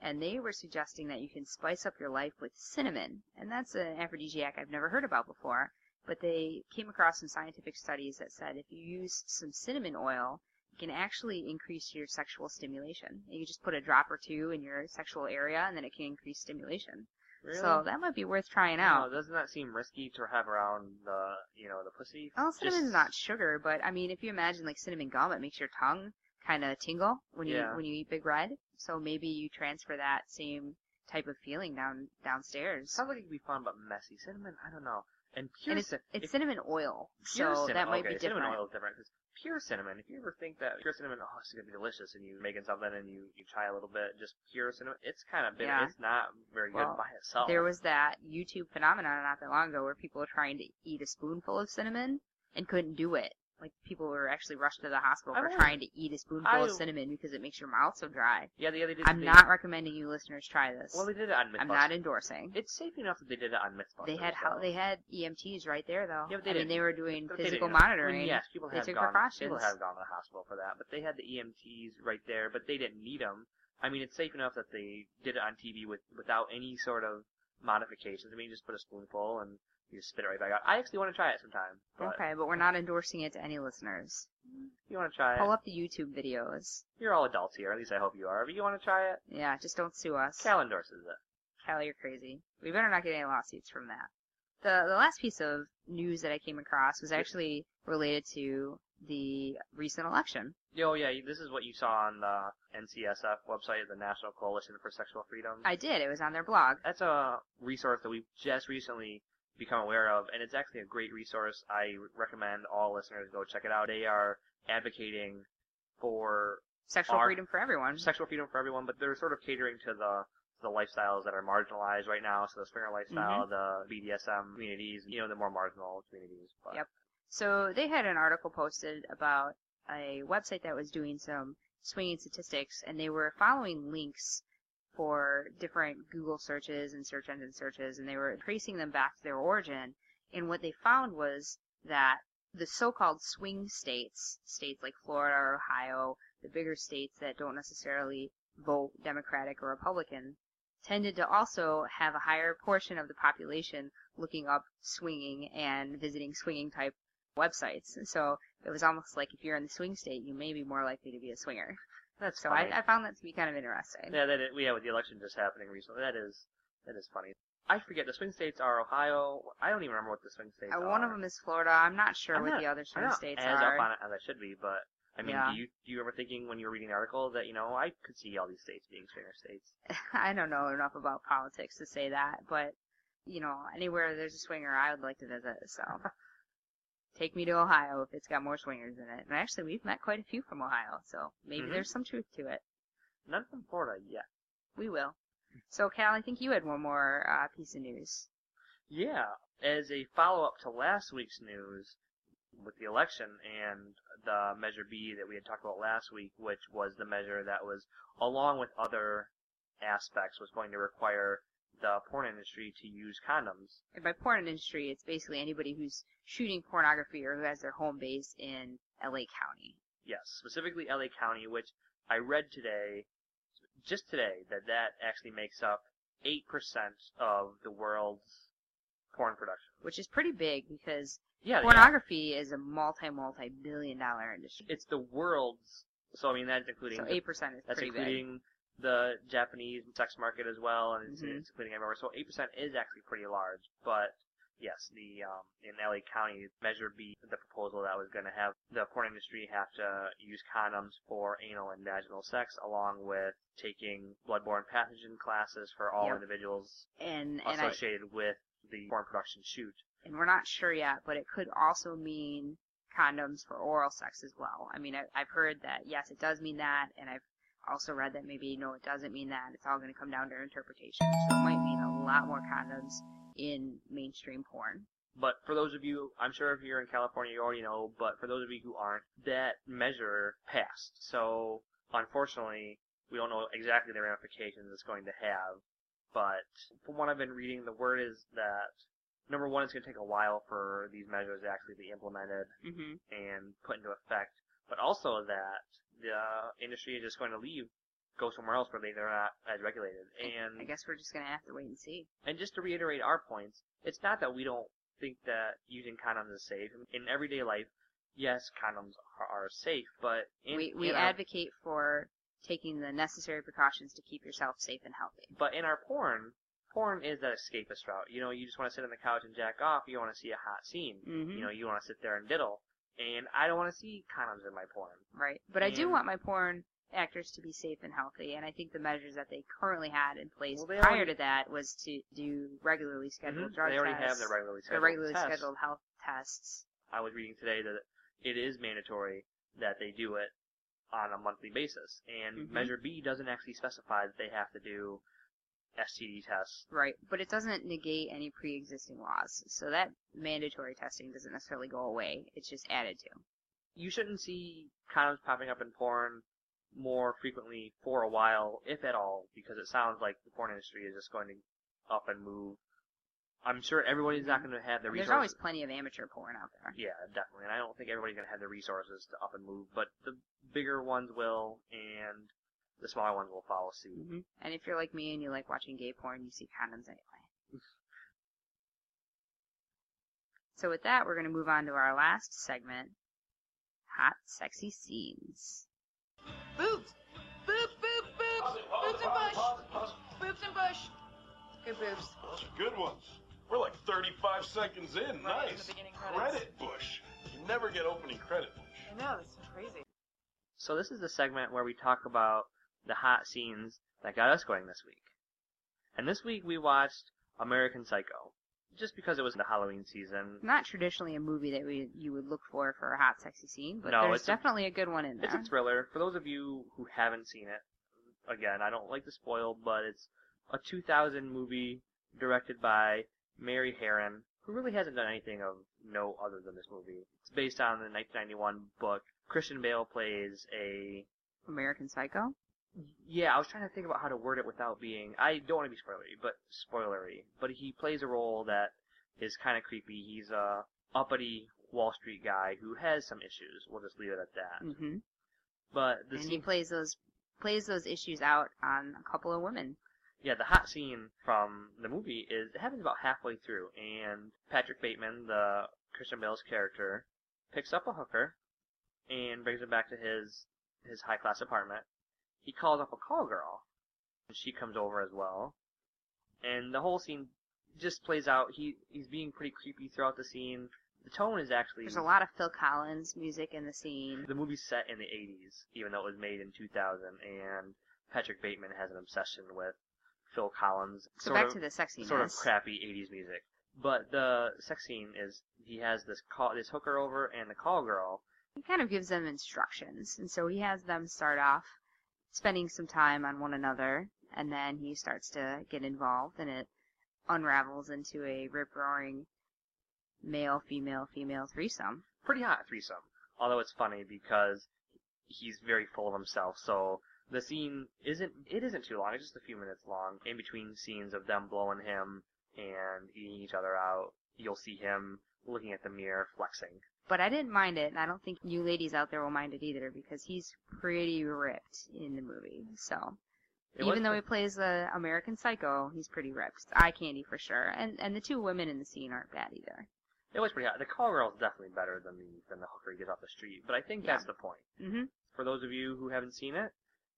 and they were suggesting that you can spice up your life with cinnamon. And that's an aphrodisiac I've never heard about before. But they came across some scientific studies that said if you use some cinnamon oil, it can actually increase your sexual stimulation. You just put a drop or two in your sexual area, and then it can increase stimulation. Really? So that might be worth trying No, out. doesn't that seem risky to have around the, you know, the pussy? Well, cinnamon's Just- not sugar, but I mean, if you imagine like cinnamon gum, it makes your tongue kind of tingle when you Yeah. when you eat Big Red. So maybe you transfer that same type of feeling down downstairs. Sounds like it could be fun, but messy. Cinnamon, I don't know. And pure and it's, cin- it's cinnamon oil, so cinnamon, that might okay, be different. Cinnamon oil is different because pure cinnamon. If you ever think that pure cinnamon, oh, is gonna be delicious, and you're making something and you you try a little bit, just pure cinnamon, it's kind of bitter. Yeah. It's not very good by itself. There was that YouTube phenomenon not that long ago where people were trying to eat a spoonful of cinnamon and couldn't do it. Like people were actually rushed to the hospital for trying to eat a spoonful I- of cinnamon because it makes your mouth so dry. yeah, the other did. I'm not recommending you listeners try this. Well, they did it on Mythbusters. I'm not endorsing. It's safe enough that they did it on Mythbusters. They had they had EMTs right there though. Yeah, but they I mean didn't. they were doing But physical didn't. I monitoring. mean, yes, people have gone. People have gone to the hospital for that, but they had the EMTs right there, but they didn't need them. I mean, it's safe enough that they did it on TV with without any sort of modifications. I mean, you just put a spoonful and you just spit it right back out. I actually want to try it sometime. But Okay, but we're not endorsing it to any listeners. You want to try it, Pull up the YouTube videos. you're all adults here. At least I hope you are. If you want to try it, Yeah, just don't sue us. Cal endorses it. Cal, you're crazy. We better not get any lawsuits from that. The the last piece of news that I came across was actually related to the recent election. Oh yeah, this is what you saw on the NCSF website, the National Coalition for Sexual Freedom. I did. It was on their blog. That's a resource that we've just recently become aware of, and it's actually a great resource. I recommend all listeners go check it out. They are advocating for Sexual our- freedom for everyone. sexual freedom for everyone, but they're sort of catering to the the lifestyles that are marginalized right now. So the swinger lifestyle, mm-hmm. the BDSM communities, you know, the more marginal communities. But Yep. So they had an article posted about a website that was doing some swinging statistics, and they were following links for different Google searches and search engine searches, and they were tracing them back to their origin. And what they found was that the so-called swing states, states like Florida or Ohio, the bigger states that don't necessarily vote Democratic or Republican, tended to also have a higher portion of the population looking up swinging and visiting swinging type websites. So it was almost like if you're in the swing state, you may be more likely to be a swinger. That's So funny. I, I found that to be kind of interesting. yeah, that is, yeah, with the election just happening recently, that is that is funny. I forget the swing states are Ohio. I don't even remember what the swing states Uh, are. one of them is Florida. I'm not sure I'm what not- the other I'm swing not states as are. up on it as I should be, but I mean, Yeah. do you do you ever thinking when you were reading the article that you know I could see all these states being swinger states? [laughs] I don't know enough about politics to say that, but you know, anywhere there's a swinger, I would like to visit. So [laughs] take me to Ohio if it's got more swingers in it. And actually, we've met quite a few from Ohio, so maybe Mhm. there's some truth to it. None from Florida yet. We will. So, Cal, I think you had one more uh, piece of news. Yeah, as a follow up to last week's news with the election and the Measure B that we had talked about last week, which was the measure that was, along with other aspects, was going to require the porn industry to use condoms. And by porn industry, it's basically anybody who's shooting pornography or who has their home base in LA County. Yes, specifically LA County, which I read today, just today, that that actually makes up 8% of the world's porn production. Which is pretty big because Yeah, yeah. pornography is a multi multi billion dollar industry. It's the world's, so I mean that's including So 8% is that's pretty big. The Japanese sex market as well, and it's, Mhm. it's including everywhere. So 8% is actually pretty large, but yes, the um, in LA County, Measure B, the proposal that was going to have the porn industry have to use condoms for anal and vaginal sex, along with taking bloodborne pathogen classes for all Yep. individuals And and I, associated with the porn production shoot. and we're not sure yet, but it could also mean condoms for oral sex as well. I mean, I, I've heard that yes, it does mean that, and I've also read that maybe no, it doesn't mean that. It's all going to come down to interpretation. So it might mean a lot more condoms in mainstream porn. But for those of you, I'm sure if you're in California, you already know, but for those of you who aren't, that measure passed. So, unfortunately, we don't know exactly the ramifications it's going to have. But from what I've been reading, the word is that, number one, it's going to take a while for these measures to actually be implemented Mm-hmm. and put into effect. But also that the industry is just going to leave, go somewhere else where they, they're not as regulated. And I guess we're just going to have to wait and see. and just to reiterate our points, it's not that we don't think that using condoms is safe. In everyday life, yes, condoms are, are safe, but in, we we in our, advocate for taking the necessary precautions to keep yourself safe and healthy. but in our porn, porn is that escapist route. You know, you just want to sit on the couch and jack off. You want to see a hot scene. Mhm. You know, you want to sit there and diddle. And I don't want to see condoms in my porn. Right. But I do want my porn actors to be safe and healthy, and I think the measures that they currently had in place Well, prior already- to that was to do regularly scheduled Mhm. drug They already have tests, their regularly their scheduled regularly tests. scheduled health tests. I was reading today that it is mandatory that they do it on a monthly basis. And Mhm. Measure B doesn't actually specify that they have to do STD tests. Right, but it doesn't negate any pre-existing laws. So that mandatory testing doesn't necessarily go away. It's just added to. You shouldn't see condoms popping up in porn more frequently for a while, if at all, because it sounds like the porn industry is just going to up and move. I'm sure everybody's not mm-hmm. going to have the There's resources. There's always plenty of amateur porn out there. Yeah, definitely. And I don't think everybody's going to have the resources to up and move, but the bigger ones will, and the smaller ones will follow suit. hmm And if you're like me and you like watching gay porn, you see condoms anyway. [laughs] so with that, we're going to move on to our last segment, hot, sexy scenes. Boobs! Boobs, boobs, boobs! Boobs and bush! Boobs and bush! Good boobs. Those are good ones. We're like 35 seconds in. Right nice. the beginning credits. Credit bush. You never get opening credit bush. I know, that's so crazy. So this is the segment where we talk about the hot scenes that got us going this week. And this week we watched American Psycho. Just because it was the Halloween season. Not traditionally a movie that we you would look for for a hot, sexy scene, but No, there's it's a- definitely a, good one in there. It's a thriller. For those of you who haven't seen it, again, I don't like to spoil, but it's a 2000 movie directed by Mary Harron, who really hasn't done anything of no other than this movie. It's based on the 1991 book. Christian Bale plays a American Psycho. Yeah, I was trying to think about how to word it without being. I don't want to be spoilery, but spoilery. But he plays a role that is kind of creepy. He's a uppity Wall Street guy who has some issues. We'll just leave it at that. hmm But the And he plays those plays those issues out on a couple of women. yeah, the hot scene from the movie is it happens about halfway through, and Patrick Bateman, the Christian Bale's character, picks up a hooker and brings her back to his his high class apartment. He calls up a call girl, and she comes over as well. And the whole scene just plays out. He he's being pretty creepy throughout the scene. The tone is actually There's a lot of Phil Collins music in the scene. the movie's set in the 80s, even though it was made in 2000, and Patrick Bateman has an obsession with Phil Collins. So sort back of, to the sexiness. Sort of crappy 80s music. But the sex scene is he has this call, this hooker over and the call girl. He kind of gives them instructions, and so he has them start off spending some time on one another, and then he starts to get involved, and it unravels into a rip-roaring male, female, female threesome. Pretty hot threesome. Although it's funny because he's very full of himself. So the scene isn't it isn't too long. It's just a few minutes long. In between scenes of them blowing him and eating each other out, you'll see him looking at the mirror flexing. But I didn't mind it, and I don't think you ladies out there will mind it either, because he's pretty ripped in the movie. So It even though he plays the American Psycho, he's pretty ripped. Eye candy for sure. And and the two women in the scene aren't bad either. It was pretty hot. The call girl is definitely better than the than the hooker you get off the street. But I think Yeah. that's the point. hmm For those of you who haven't seen it,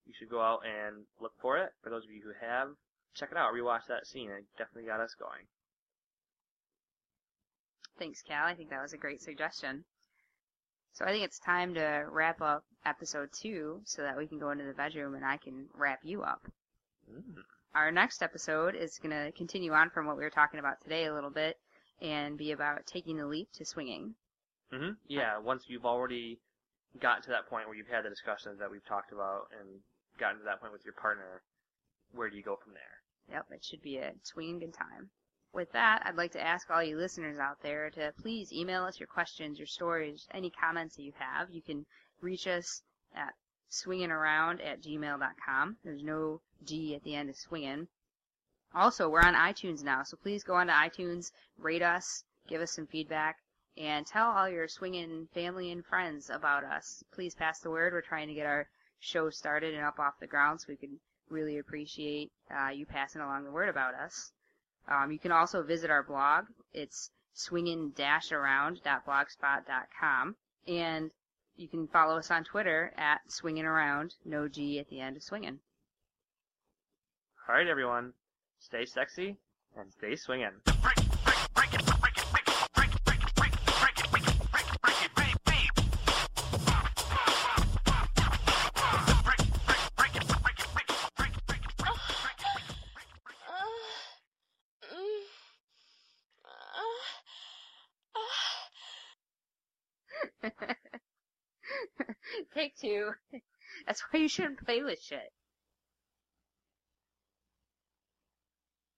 you should go out and look for it. For those of you who have, check it out. Rewatch that scene. It definitely got us going. Thanks, Cal. I think that was a great suggestion. So I think it's time to wrap up episode two so that we can go into the bedroom and I can wrap you up. Mm. Our next episode is going to continue on from what we were talking about today a little bit and be about taking the leap to swinging. Mm-hmm. Yeah, once you've already gotten to that point where you've had the discussions that we've talked about and gotten to that point with your partner, where do you go from there? Yep, it should be a swinging good time. With that, I'd like to ask all you listeners out there to please email us your questions, your stories, any comments that you have. You can reach us at swinginaround at gmail.com. There's no G at the end of swinging. Also, we're on iTunes now, so please go on to iTunes, rate us, give us some feedback, and tell all your swinging family and friends about us. Please pass the word. We're trying to get our show started and up off the ground, so we could really appreciate uh, you passing along the word about us. Um, you can also visit our blog. It's swingin-around.blogspot.com. And you can follow us on Twitter at swinginaround, no G at the end of swinging. All right, everyone, stay sexy and stay swinging. You shouldn't play with shit.